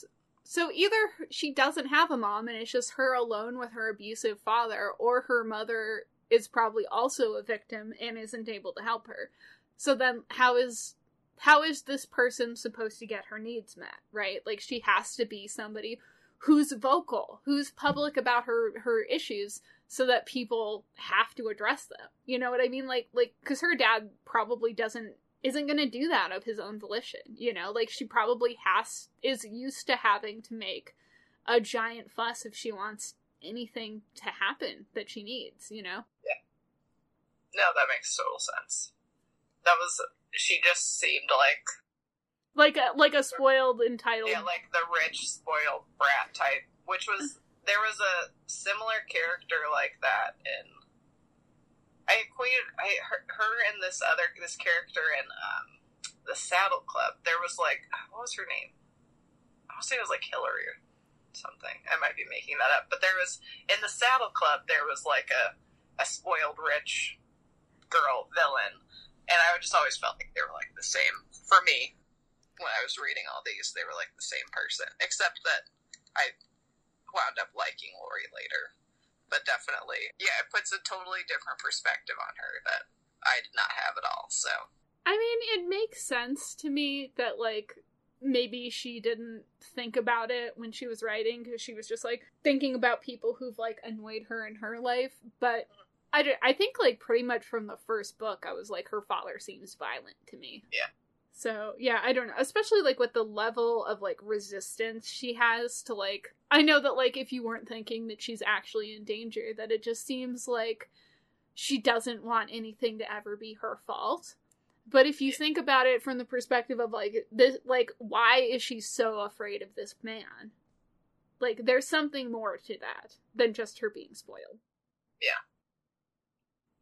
S3: so either she doesn't have a mom and it's just her alone with her abusive father, or her mother is probably also a victim and isn't able to help her. So then, how is how is this person supposed to get her needs met? Right? Like she has to be somebody who's vocal, who's public about her her issues, so that people have to address them. You know what I mean? Like like because her dad probably doesn't isn't going to do that of his own volition. You know, like she probably has is used to having to make a giant fuss if she wants anything to happen that she needs. You know. Yeah.
S4: No, that makes total sense. That was she just seemed like
S3: Like a like a spoiled entitled.
S4: yeah, like the rich spoiled brat type, which was there was a similar character like that in. I equated I her, and this other this character in um, the Saddle Club. There was like what was her name? I want to say it was like Hillary or something. I might be making that up, but there was in the Saddle Club there was like a a spoiled rich girl villain, and I just always felt like they were like the same for me when I was reading all these, they were like the same person, except that I wound up liking Lori later. But definitely, yeah, it puts a totally different perspective on her that I did not have at all. So,
S3: I mean, it makes sense to me that like maybe she didn't think about it when she was writing because she was just like thinking about people who've like annoyed her in her life. But I, I think like pretty much from the first book, I was like, her father seems violent to me.
S4: Yeah.
S3: So yeah, I don't know. Especially like with the level of like resistance she has to like. I know that like if you weren't thinking that she's actually in danger, that it just seems like she doesn't want anything to ever be her fault. But if you think about it from the perspective of like this, like why is she so afraid of this man? Like there's something more to that than just her being spoiled.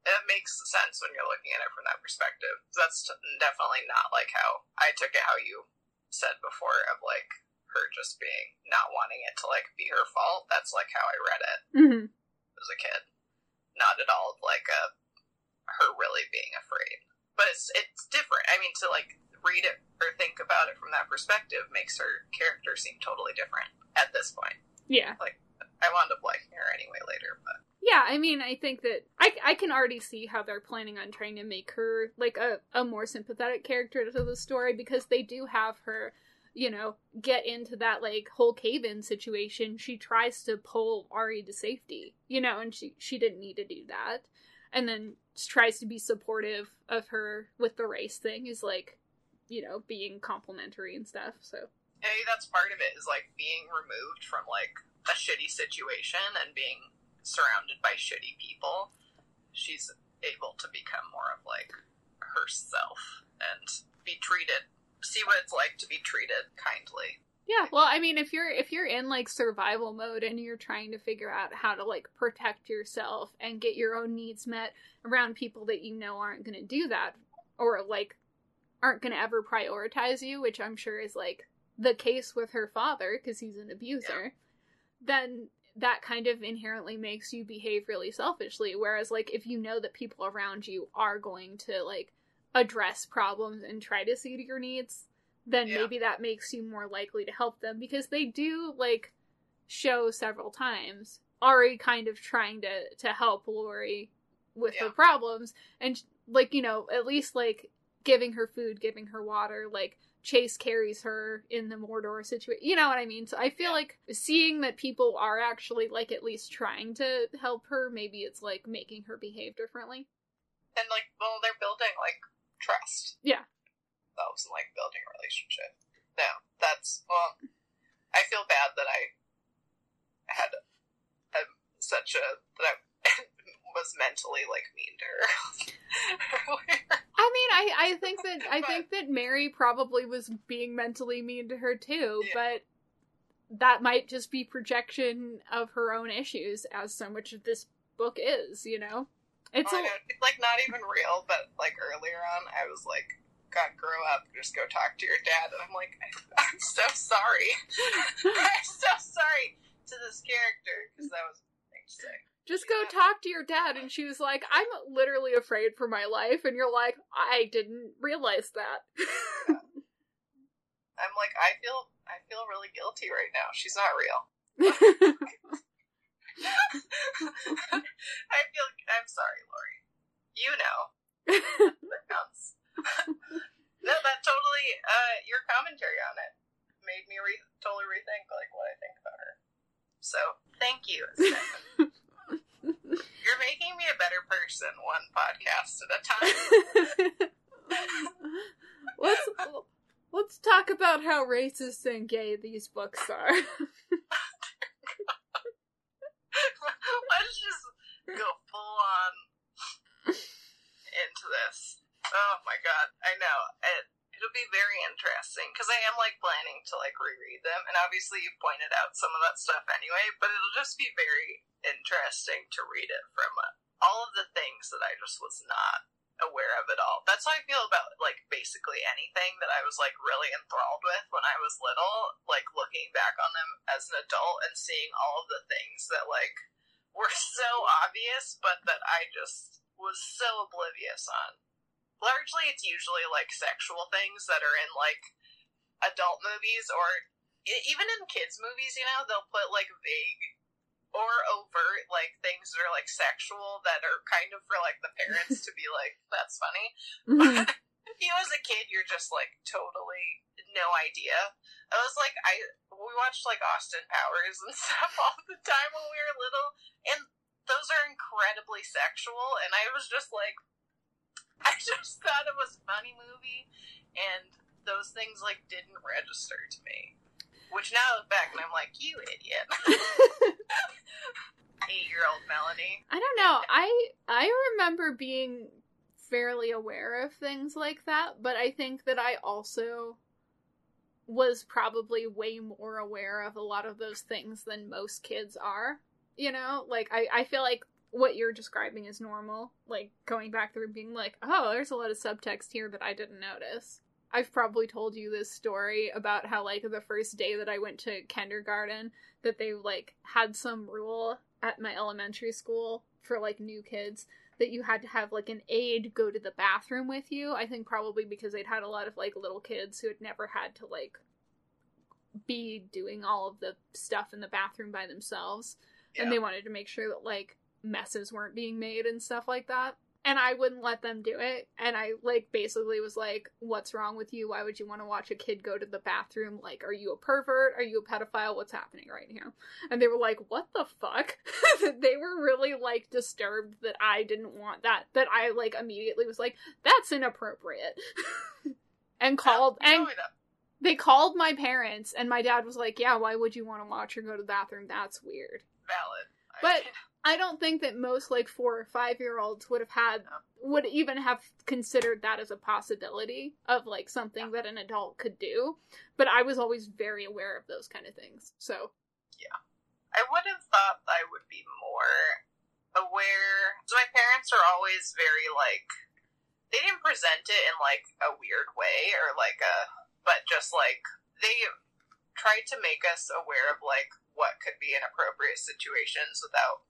S4: It makes sense when you're looking at it from that perspective. That's t- definitely not like how I took it, how you said before, of like her just being not wanting it to like be her fault. That's like how I read it
S3: Mm-hmm.
S4: as a kid. Not at all like a her really being afraid. But it's it's different. I mean, to like read it or think about it from that perspective makes her character seem totally different at this point.
S3: Yeah.
S4: Like I wound up liking her anyway later, but
S3: Yeah, I mean, I think that I, I can already see how they're planning on trying to make her like a, a more sympathetic character to the story because they do have her, you know, get into that like whole cave in situation. She tries to pull Ari to safety, you know, and she she didn't need to do that, and then tries to be supportive of her with the race thing is like, you know, being complimentary and stuff. So
S4: hey, that's part of it is like being removed from like a shitty situation and being surrounded by shitty people. She's able to become more of like herself and be treated, see what it's like to be treated kindly.
S3: Yeah, well, I mean, if you're if you're in like survival mode and you're trying to figure out how to like protect yourself and get your own needs met around people that you know aren't going to do that or like aren't going to ever prioritize you, which I'm sure is like the case with her father because he's an abuser, then that kind of inherently makes you behave really selfishly whereas like if you know that people around you are going to like address problems and try to see to your needs then
S4: Yeah.
S3: maybe that makes you more likely to help them because they do like show several times Ari kind of trying to to help Lori with her problems and like you know at least like giving her food giving her water like Chase carries her in the Mordor situation you know what I mean so I feel like seeing that people are actually like at least trying to help her maybe it's like making her behave differently
S4: And like, well, they're building like trust.
S3: Yeah.
S4: Themselves and like building a relationship. No, that's well. I feel bad that I had a, such a that I was mentally like mean to her.
S3: I mean, I I think that I think that Mary probably was being mentally mean to her too,
S4: Yeah.
S3: but that might just be projection of her own issues, as so much of this book is. You know, it's
S4: I
S3: a,
S4: know, it's, like not even real, but like earlier on, I was like, "God, grow up! Just go talk to your dad." And I'm like, "I'm so sorry. I'm so sorry to this character because that was a thing to say."
S3: Just go talk to your dad, and she was like, "I'm literally afraid for my life," and you're like, "I didn't realize that."
S4: I'm like, I feel, I feel really guilty right now. She's not real. I feel, I'm sorry, Lori. You know, that counts. no, that totally. Uh, your commentary on it made me re- totally rethink like what I think about her. So, thank you. You're making me a better person one podcast at a time.
S3: let's let's talk about how racist and gay these books are.
S4: Let's just go full on into this. Oh my god, I know. It, it'll be very interesting because I am like planning to like reread them, and obviously you pointed out some of that stuff anyway. But it'll just be very interesting to read it from uh, all of the things that I just was not aware of at all. That's how I feel about like basically anything that I was like really enthralled with when I was little. Like looking back on them as an adult and seeing all of the things that like were so obvious, but that I just was so oblivious on. Largely, it's usually like sexual things that are in like adult movies or even in kids' movies. You know, they'll put like vague or overt like things that are like sexual that are kind of for like the parents to be like that's funny mm-hmm. If you as a kid, you're just like totally no idea. I was like, I we watched like Austin Powers and stuff all the time when we were little, and those are incredibly sexual. And I was just like, I just thought it was a funny movie, and those things like didn't register to me. Which now I look back and I'm like, you idiot. Eight year old Melanie.
S3: I don't know. I I remember being fairly aware of things like that, but I think that I also was probably way more aware of a lot of those things than most kids are. You know, like I, I feel like what you're describing is normal. Like going back through being like, oh, there's a lot of subtext here that I didn't notice. I've probably told you this story about how like the first day that I went to kindergarten that they like had some rule at my elementary school for like new kids that you had to have like an aide go to the bathroom with you. I think probably because they'd had a lot of like little kids who had never had to like be doing all of the stuff in the bathroom by themselves and they wanted to make sure that like messes weren't being made and stuff like that. And I wouldn't let them do it. And I like basically was like, "What's wrong with you? Why would you want to watch a kid go to the bathroom? Like, are you a pervert? Are you a pedophile? What's happening right here?" And they were like, "What the fuck?" they were really like disturbed that I didn't want that. That I like immediately was like, "That's inappropriate." and called and they called my parents and my dad was like, "Yeah, why would you want to watch her go to the bathroom? That's weird."
S4: valid. I
S3: But-
S4: mean,
S3: I don't think that most like 4 or 5 year olds would have had would even have considered that as a possibility of like something that an adult could do. But I was always very aware of those kind of things. So, Yeah.
S4: I would have thought I would be more aware. So my parents are always very like they didn't present it in like a weird way or like a but just like they tried to make us aware of like what could be inappropriate situations without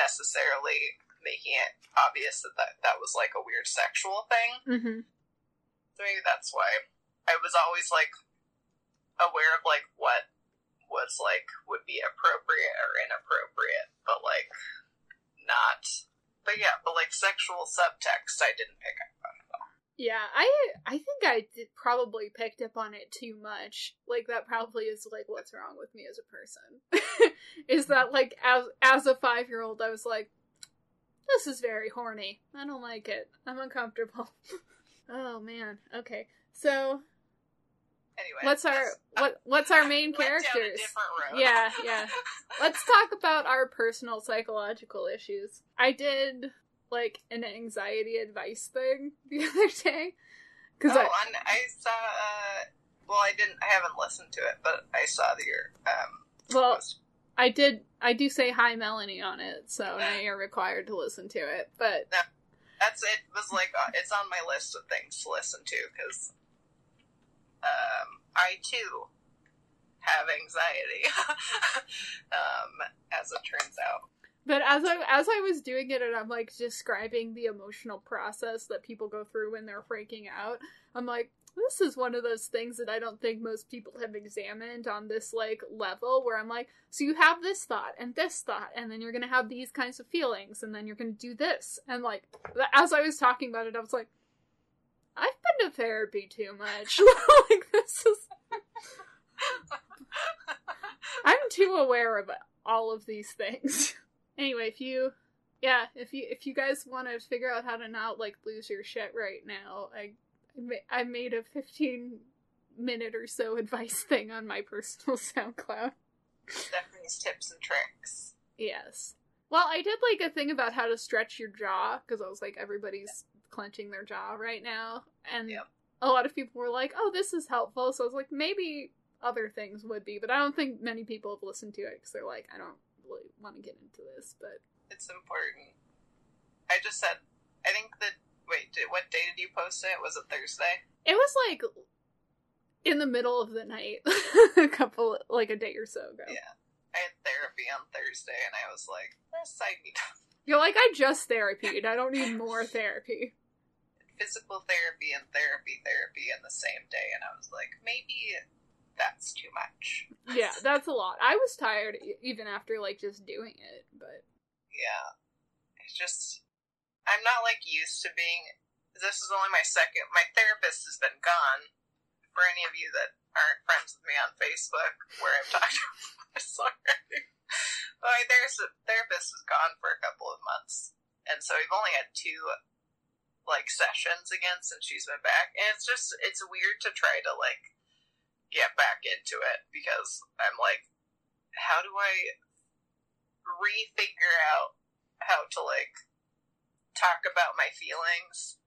S4: necessarily making it obvious that that, that was like a weird sexual thing.
S3: mhm.
S4: So maybe that's why I was always like aware of like what was like would be appropriate or inappropriate, but like not. But yeah, but like sexual subtext, I didn't pick up.
S3: Yeah, I I think I did probably picked up on it too much. Like that probably is like what's wrong with me as a person. is that like as as a 5-year-old I was like this is very horny. I don't like it. I'm uncomfortable. oh man. Okay. So,
S4: Anyway,
S3: what's our
S4: uh,
S3: what what's our main
S4: went down a
S3: characters? Yeah, yeah. Let's talk about our personal psychological issues. I did like an anxiety advice thing the other day because
S4: oh,
S3: I
S4: and I saw. Uh, well, I didn't. I haven't listened to it, but I saw the um.
S3: well
S4: post.
S3: I did I do say hi Melanie on it, so now you're required to listen to it. But
S4: That's it. Was like uh, it's on my list of things to listen to because um, I too have anxiety. um, as it turns out.
S3: But as I as I was doing it and I'm like describing the emotional process that people go through when they're freaking out, I'm like this is one of those things that I don't think most people have examined on this like level where I'm like, so you have this thought and this thought, and then you're gonna have these kinds of feelings, and then you're gonna do this, and like as I was talking about it, I was like, I've been to therapy too much. like this is, I'm too aware of all of these things. Anyway, if you, yeah, if you if you guys want to figure out how to not like lose your shit right now, I I made a 15 minute or so advice thing on my personal SoundCloud.
S4: Stephanie's tips and tricks.
S3: Yes. Well, I did like a thing about how to stretch your jaw because I was like, everybody's clenching their jaw right now. And a lot of people were like, oh, this is helpful. So I was like, maybe other things would be, but I don't think many people have listened to it because they're like, I don't really want to get into this. But
S4: It's important. I just said. I think that. Wait, did, what day did you post it? Was it Thursday?
S3: it was like in the middle of the night, a couple, like a day or so ago.
S4: Yeah. I had therapy on Thursday, and I was like, "This I need
S3: You're like, I just therapied. I don't need more therapy.
S4: physical therapy and therapy therapy in the same day," and I was like, maybe that's too much.
S3: Yeah, that's a lot. I was tired even after like just doing it, but
S4: Yeah. It's just I'm not like used to being this is only my second. My therapist has been gone. For any of you that aren't friends with me on Facebook, where I've talked about this already, my ther- therapist is gone for a couple of months, and so we've only had two like sessions again since she's been back, and it's just it's weird to try to like get back into it because I'm like, how do I refigure out how to like talk about my feelings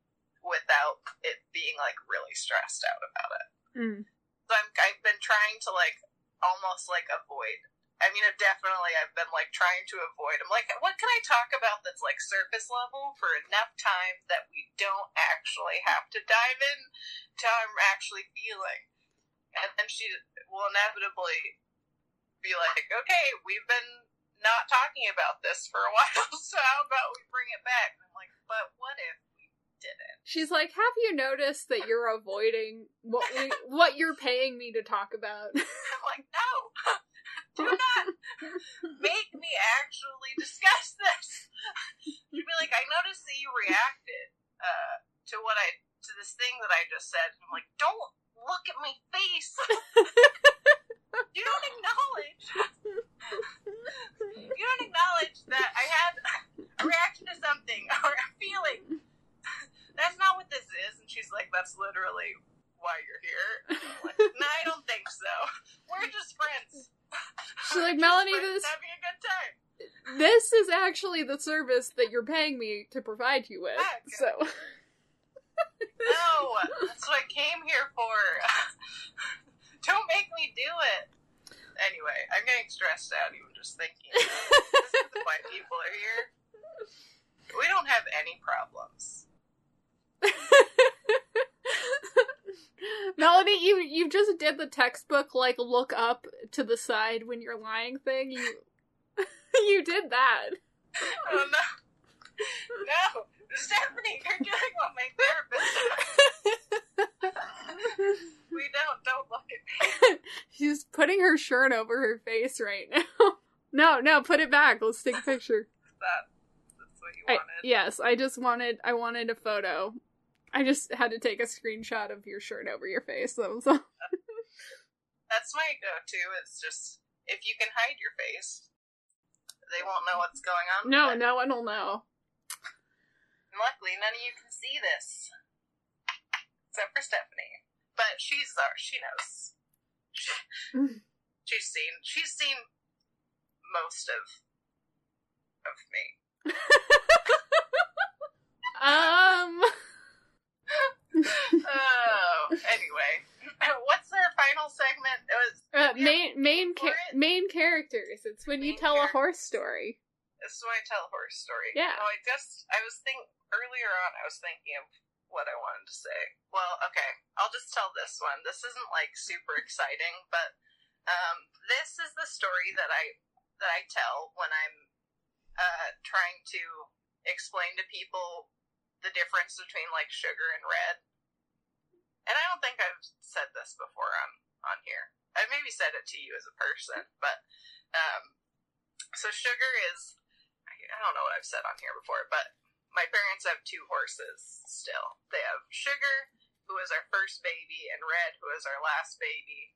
S4: without it being like really stressed out about it.
S3: Mm.
S4: So I'm, I've been trying to like almost like avoid. I mean, I've definitely I've been like trying to avoid. I'm like, what can I talk about that's like surface level for enough time that we don't actually have to dive in to how I'm actually feeling, and then she will inevitably be like, okay, we've been not talking about this for a while, so how about we bring it back? And I'm like, but what if we didn't?
S3: She's like, "Have you noticed that you're avoiding what we, what you're paying me to talk about?"
S4: I'm like, no, do not make me actually discuss this. She'd be like, I noticed that you reacted uh, to what I to this thing that I just said. I'm like, don't look at my face. you don't acknowledge. You don't acknowledge that I had a reaction to something or a feeling. That's not what this is. And she's like, that's literally why you're here. I'm like, no, I don't think so. We're just friends.
S3: She's like, "Melanie, this-
S4: having a good time.
S3: this is actually the service that you're paying me to provide you with.
S4: Heck.
S3: So,
S4: No, that's what I came here for. Don't make me do it. Anyway, I'm getting stressed out even just thinking. About this is why people are here. We don't have any problems.
S3: Melanie, you you just did the textbook like look up to the side when you're lying thing. You you did that.
S4: Oh no, no, Stephanie, you're doing what my therapist does. We don't. Don't look at me.
S3: She's putting her shirt over her face right now. No, no, put it back. Let's take a picture.
S4: That. That's what you
S3: I,
S4: wanted.
S3: yes, I just wanted I wanted a photo. I just had to take a screenshot of your shirt over your face. That was all.
S4: That's my go-to. It's just if you can hide your face, they won't know what's going on.
S3: No, no one will know.
S4: And luckily, none of you can see this, except for Stephanie. But she's there. She knows. She, she's seen. She's seen most of of me.
S3: Um.
S4: Oh, anyway, what's their final segment? It was
S3: Uh, main main
S4: it.
S3: main characters. It's when you
S4: Main
S3: tell a horse story.
S4: This is why I tell a horse story.
S3: Yeah.
S4: I just I was think earlier on I was thinking of what I wanted to say. Well, okay, I'll just tell this one. This isn't like super exciting, but um, this is the story that I that I tell when I'm uh, trying to explain to people the difference between like sugar and red. And I don't think I've said this before on on here. I maybe said it to you as a person, but um, so sugar is I don't know what I've said on here before, but my parents have two horses still. They have Sugar, who is our first baby, and Red, who is our last baby.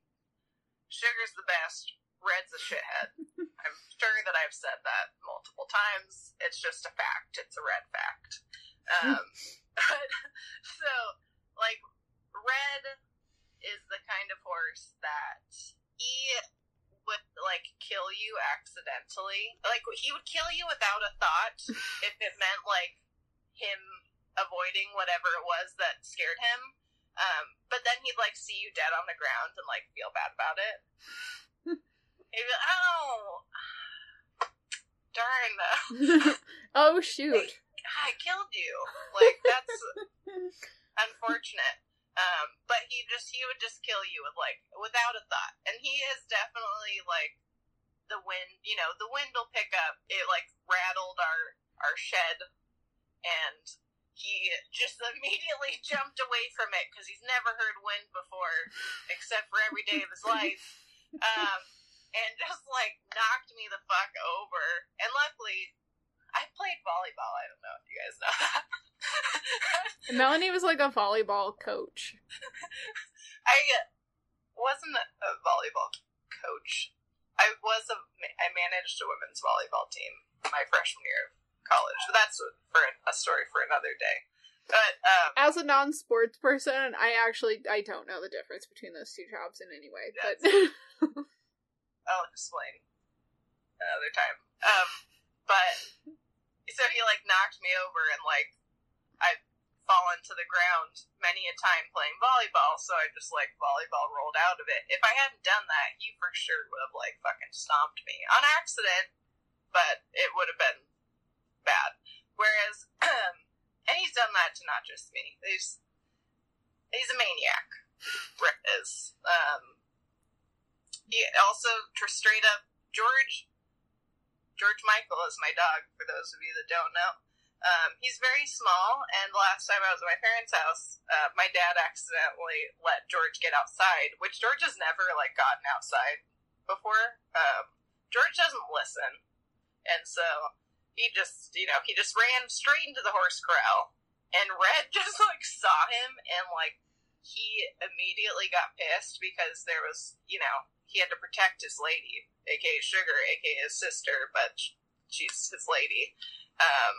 S4: Sugar's the best. Red's a shithead. I'm sure that I've said that multiple times. It's just a fact. It's a red fact. Um, but so, like, Red is the kind of horse that he would like kill you accidentally. Like he would kill you without a thought if it meant like him avoiding whatever it was that scared him. Um, but then he'd like see you dead on the ground and like feel bad about it. He'd be like, "Oh, darn!
S3: oh shoot!
S4: I killed you." Like that's unfortunate. Um, but he just he would just kill you with like without a thought. And he is definitely like the wind you know, the wind will pick up. It like rattled our our shed and he just immediately jumped away from it because he's never heard wind before except for every day of his life. Um, and just like knocked me the fuck over. And luckily I played volleyball. I don't know if you guys know that.
S3: Melanie was like a volleyball coach.
S4: I wasn't a volleyball coach. I was a I managed a women's volleyball team my freshman year of college. But that's for a story for another day. But um,
S3: As a non-sports person, I actually I don't know the difference between those two jobs in any way. But
S4: I'll explain another time. Um, but so he like knocked me over and like I've fallen to the ground many a time playing volleyball, so I just like volleyball rolled out of it. If I hadn't done that, he for sure would have like fucking stomped me on accident, but it would have been bad. Whereas, and he's done that to not just me. He's he's a maniac. Rick is. Um, he also straight up George George Michael is my dog. For those of you that don't know, um, he's very small. And the last time I was at my parents' house, uh, my dad accidentally let George get outside, which George has never like gotten outside before. Um, George doesn't listen, and so he just you know he just ran straight into the horse corral, and Red just like saw him and like he immediately got pissed because there was, you know, he had to protect his lady, aka Sugar, aka his sister, but she's his lady. Um,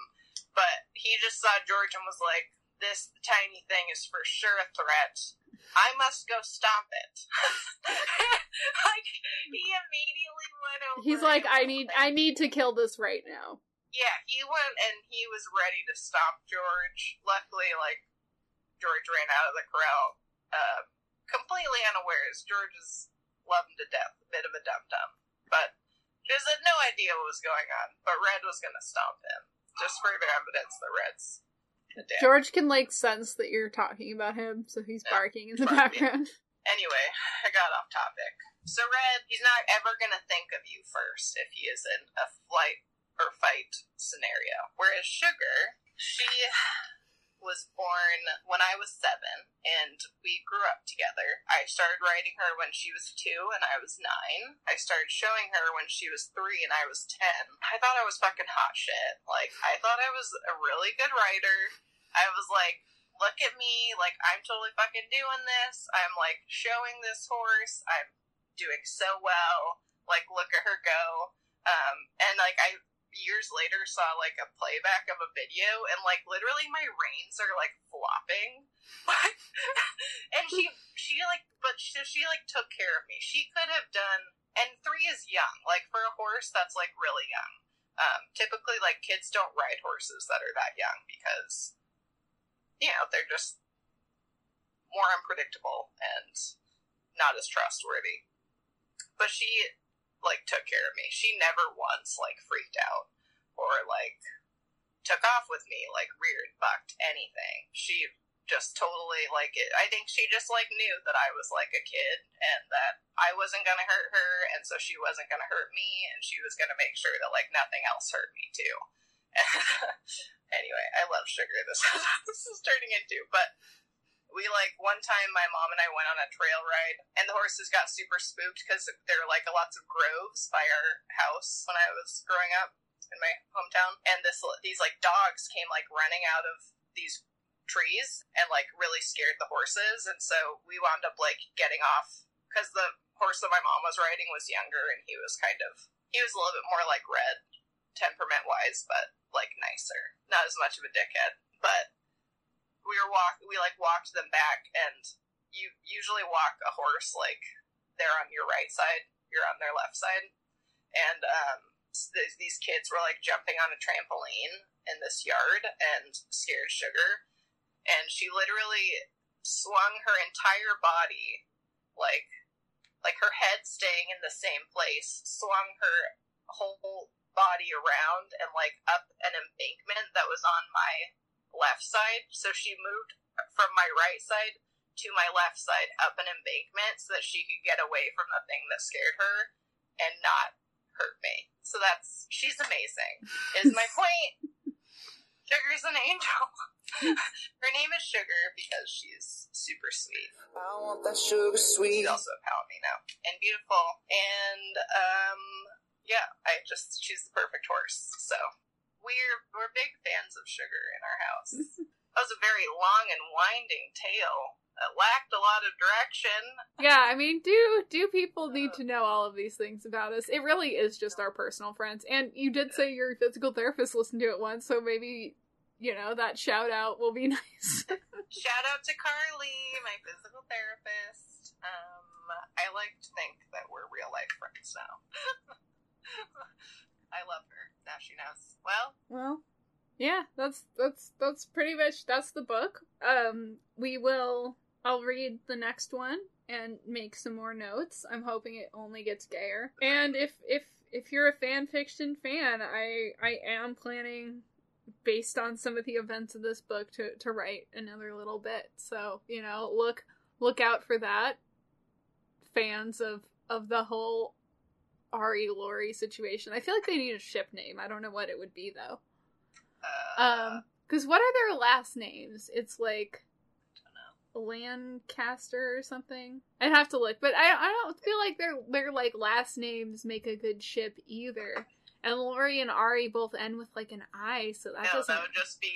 S4: but he just saw George and was like, "This tiny thing is for sure a threat. I must go stop it." like he immediately went over.
S3: he's like, I need I need to kill this right now.
S4: yeah, he went and he was ready to stop George. Luckily, like George ran out of the corral, uh, completely unawares. George is loved him to death, a bit of a dum dum, but just had no idea what was going on. But Red was going to stomp him. Just further evidence that Red's dick.
S3: George can like sense that you're talking about him, so he's
S4: Yeah,
S3: barking in the
S4: barking.
S3: background.
S4: Anyway, I got off topic. So Red, he's not ever gonna think of you first if he is in a flight or fight scenario. Whereas Sugar, she was born when I was seven, and we grew up together. I started riding her when she was two, and I was nine. I started showing her when she was three, and I was ten. I thought I was fucking hot shit. Like, I thought I was a really good rider. I was like, look at me, like, I'm totally fucking doing this. I'm, like, showing this horse. I'm doing so well. Like, look at her go. Um, and, like, I years later saw like a playback of a video and like literally my reins are like flopping. And she she like but she, she like took care of me. She could have done and three is young. Like for a horse that's like really young. Um typically like kids don't ride horses that are that young because you know they're just more unpredictable and not as trustworthy. But she like took care of me. She never once like freaked out or like took off with me, like reared, bucked, anything. She just totally like it. I think she just like knew that I was like a kid and that I wasn't gonna hurt her, and so she wasn't gonna hurt me, and she was gonna make sure that like nothing else hurt me too. anyway, I love sugar. This is, this is turning into, but we like one time my mom and I went on a trail ride and the horses got super spooked because there are like lots of groves by our house when I was growing up in my hometown. And this these like dogs came like running out of these trees and like really scared the horses. And so we wound up like getting off because the horse that my mom was riding was younger and he was kind of he was a little bit more like red temperament wise but like nicer. Not as much of a dickhead but we were walk we like walked them back and you usually walk a horse like they're on your right side you're on their left side. And um th- these kids were like jumping on a trampoline in this yard and scared sugar. And she literally swung her entire body like like her head staying in the same place swung her whole body around and like up an embankment that was on my left side. So she moved from my right side to my left side up an embankment so that she could get away from the thing that scared her and not hurt me. So that's she's amazing. Is my point. Sugar's an angel. Her name is Sugar because she's super sweet.
S5: I want that sugar sweet.
S4: She's also a palomino and beautiful. And um yeah, I just she's the perfect horse. So we're we're big fans of sugar in our house. That was a very long and winding tale. that lacked a lot of direction.
S3: Yeah, I mean, do do people need to know all of these things about us? It really is just our personal friends. And you did say your physical therapist listened to it once, so maybe you know that shout out will be nice.
S4: Shout out to Carly, my physical therapist. Um, I like to think that we're real life friends now. I love her. Now she knows. Well,
S3: well, yeah, that's that's that's pretty much that's the book. Um, we will. I'll read the next one and make some more notes. I'm hoping it only gets gayer. And if if if you're a fan fiction fan, I I am planning based on some of the events of this book to to write another little bit. So, you know, look look out for that. Fans of of the whole Ari Lori situation. I feel like they need a ship name. I don't know what it would be though.
S4: uh,
S3: Um, because what are their last names? It's like. Lancaster or something. I'd have to look, but I I don't feel like their their like last names make a good ship either. And Lori and Ari both end with like an I, so that
S4: no,
S3: doesn't.
S4: that would just be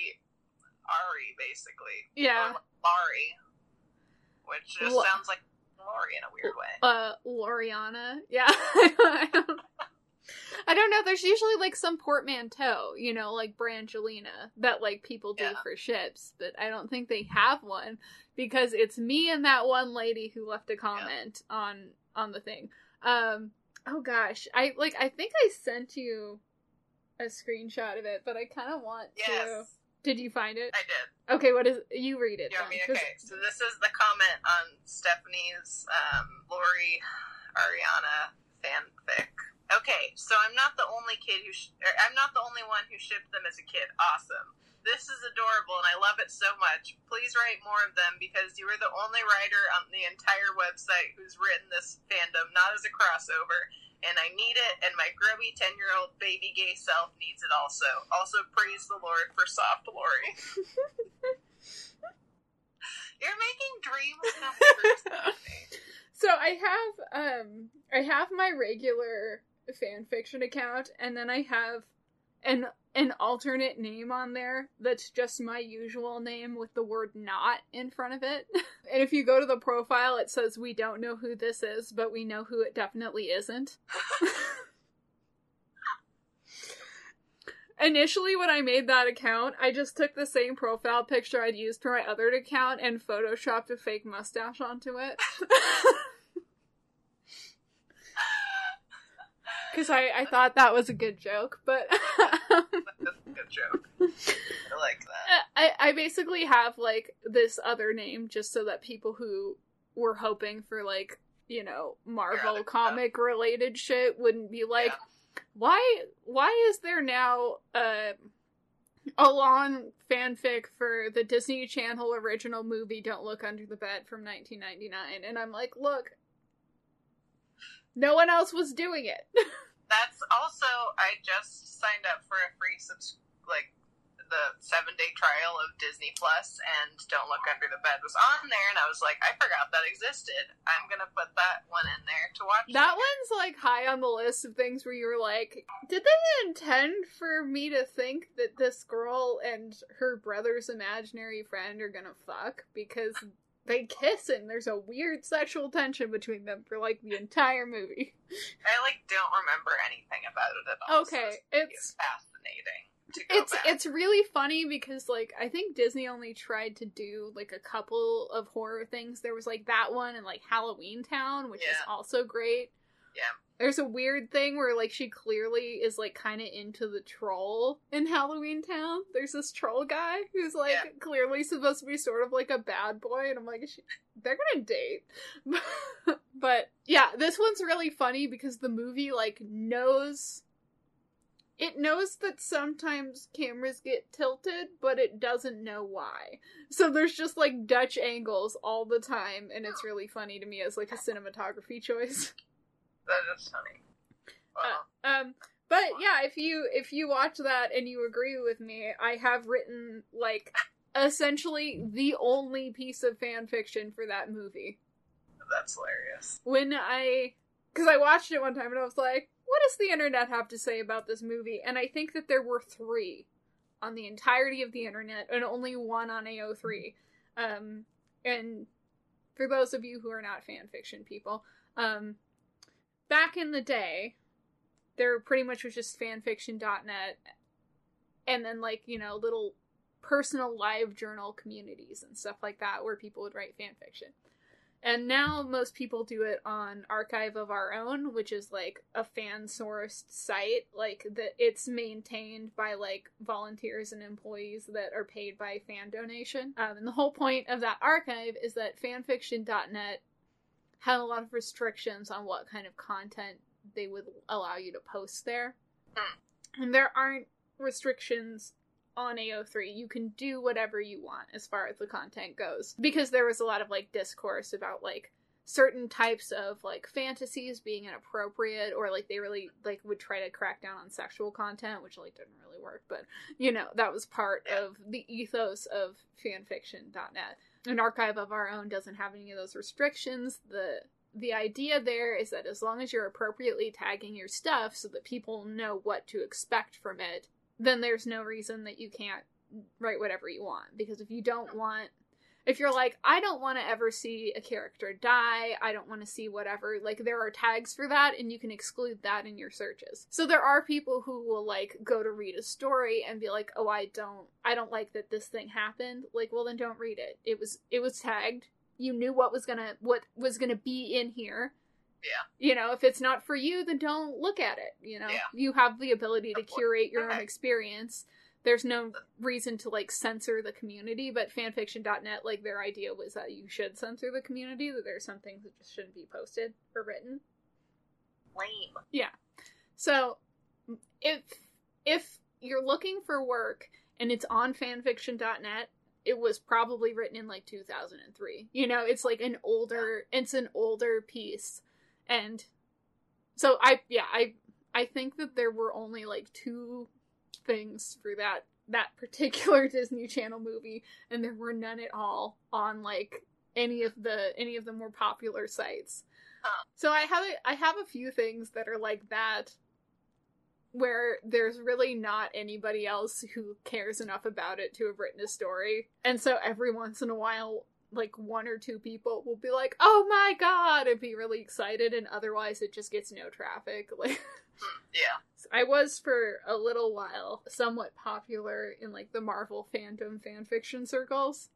S4: Ari, basically.
S3: Yeah.
S4: Or which just
S3: Lo-
S4: sounds like Laurie in a weird way.
S3: Uh, Loriana. Yeah. I don't, I don't know. There's usually like some portmanteau, you know, like Brangelina that like people do
S4: Yeah.
S3: for ships, but I don't think they have one because it's me and that one lady who left a comment on on the thing. Um. Oh gosh, I like. I think I sent you a screenshot of it, but I kind of want to. Did you find it?
S4: I did.
S3: Okay. What is? You read it.
S4: You want
S3: then,
S4: me?
S3: 'cause-
S4: Okay, so this is the comment on Stephanie's um, Lori Arianna fanfic. Okay, so I'm not the only kid who sh- er, I'm not the only one who shipped them as a kid. Awesome. This is adorable and I love it so much. Please write more of them because you are the only writer on the entire website who's written this fandom, not as a crossover. And I need it, and my grubby 10 year old baby gay self needs it also. Also, praise the Lord for soft Lori. You're making dreams come true.
S3: So I have um I have my regular fan fiction account and then I have an an alternate name on there that's just my usual name with the word not in front of it. and if you go to the profile it says we don't know who this is, but we know who it definitely isn't. Initially, when I made that account, I just took the same profile picture I'd used for my other account and photoshopped a fake mustache onto it. Because I, I thought that was a good joke, but
S4: That's a good joke. I like that.
S3: I, I basically have like this other name just so that people who were hoping for like, you know, Marvel comic related shit wouldn't be like, why why is there now uh, a long fanfic for the Disney Channel original movie Don't Look Under the Bed from 1999? And I'm like, look, no one else was doing it.
S4: That's also I just signed up for a free subs like the seven day trial of Disney Plus and Don't Look Under the Bed was on there and I was like, I forgot that existed. I'm gonna put that one in there to watch.
S3: That
S4: later.
S3: one's like high on the list of things where you were like, did they intend for me to think that this girl and her brother's imaginary friend are gonna fuck? Because they kiss and there's a weird sexual tension between them for like the entire movie.
S4: I like don't remember anything about it at all. so
S3: Okay,
S4: it's,
S3: it's
S4: fascinating to go
S3: it's
S4: back.
S3: it's really funny because like I think Disney only tried to do like a couple of horror things. There was like that one and like Halloween Town, which is also great.
S4: Yeah.
S3: There's a weird thing where like she clearly is like kind of into the troll in Halloween Town. There's this troll guy who's like
S4: Yeah.
S3: clearly supposed to be sort of like a bad boy, and I'm like, they're gonna date. but yeah, this one's really funny because the movie like knows it knows that sometimes cameras get tilted, but it doesn't know why. So there's just like Dutch angles all the time, and it's really funny to me as like a cinematography choice.
S4: that is funny. Well,
S3: Um, but yeah, if you if you watch that and you agree with me, I have written like essentially the only piece of fan fiction for that movie.
S4: that's hilarious.
S3: When I because I watched it one time and I was like, what does the internet have to say about this movie? And I think that there were three on the entirety of the internet and only one on AO3. Um, and for those of you who are not fan fiction people, um, back in the day, there pretty much was just fanfiction.net and then like, you know, little personal live journal communities and stuff like that where people would write fan fiction. And now most people do it on Archive of Our Own, which is like a fan sourced site. Like that it's maintained by like volunteers and employees that are paid by fan donation. Um, and the whole point of that archive is that fanfiction.net had a lot of restrictions on what kind of content they would allow you to post there. Hmm. And there aren't restrictions on AO3. You can do whatever you want as far as the content goes. Because there was a lot of like discourse about like certain types of like fantasies being inappropriate or like they really like would try to crack down on sexual content which like didn't really work but you know that was part of the ethos of fanfiction.net an archive of our own doesn't have any of those restrictions. The the idea there is that as long as you're appropriately tagging your stuff so that people know what to expect from it then there's no reason that you can't write whatever you want. Because if you don't want if you're like i don't want to ever see a character die. I don't want to see whatever like there are tags for that and you can exclude that in your searches. So there are people who will like go to read a story and be like oh i don't i don't like that this thing happened. Like well then don't read it. It was it was tagged. You knew what was gonna what was gonna be in here.
S4: Yeah.
S3: you know if it's not for you then don't look at it you know?
S4: Yeah.
S3: you have the ability to curate your own experience there's no reason to like censor the community but fanfiction.net like their idea was that you should censor the community that there's some things that just shouldn't be posted or written
S4: Lame. Yeah.
S3: So if if you're looking for work and it's on fanfiction.net it was probably written in like 2003 you know it's like an older it's an older piece and so i yeah i i think that there were only like two things for that that particular disney channel movie and there were none at all on like any of the any of the more popular sites
S4: Huh.
S3: so i have a, i have a few things that are like that where there's really not anybody else who cares enough about it to have written a story. And so every once in a while, like one or two people will be like, "Oh my god!" and be really excited, and otherwise it just gets no traffic. Like
S4: Yeah.
S3: I was for a little while somewhat popular in like the Marvel fandom fan fiction circles.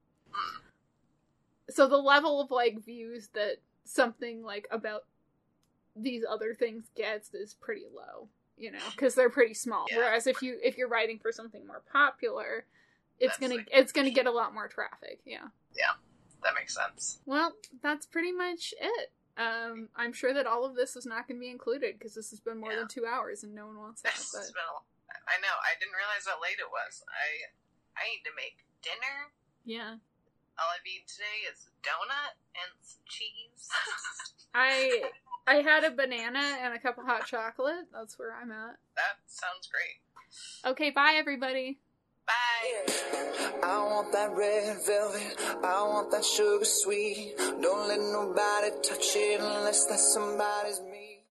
S3: So the level of like views that something like about these other things gets is pretty low, you know, because they're pretty small.
S4: Yeah.
S3: Whereas if you if you're writing for something more popular, it's
S4: That's
S3: gonna
S4: like-
S3: it's gonna get a lot more traffic. Yeah. Yeah.
S4: That makes sense.
S3: Well, that's pretty much it. Um, I'm sure that all of this is not going to be included because this has been more
S4: Yeah.
S3: than two hours and no one wants that.
S4: This
S3: But
S4: has been a, I know. I didn't realize how late it was. I I need to make dinner.
S3: yeah,
S4: All I've eaten today is a donut and some cheese.
S3: I I had a banana and a cup of hot chocolate. That's where I'm at.
S4: that sounds great.
S3: Okay, bye everybody.
S4: Bye.
S5: I want that red velvet. I want that sugar sweet. Don't let nobody touch it unless that somebody's me.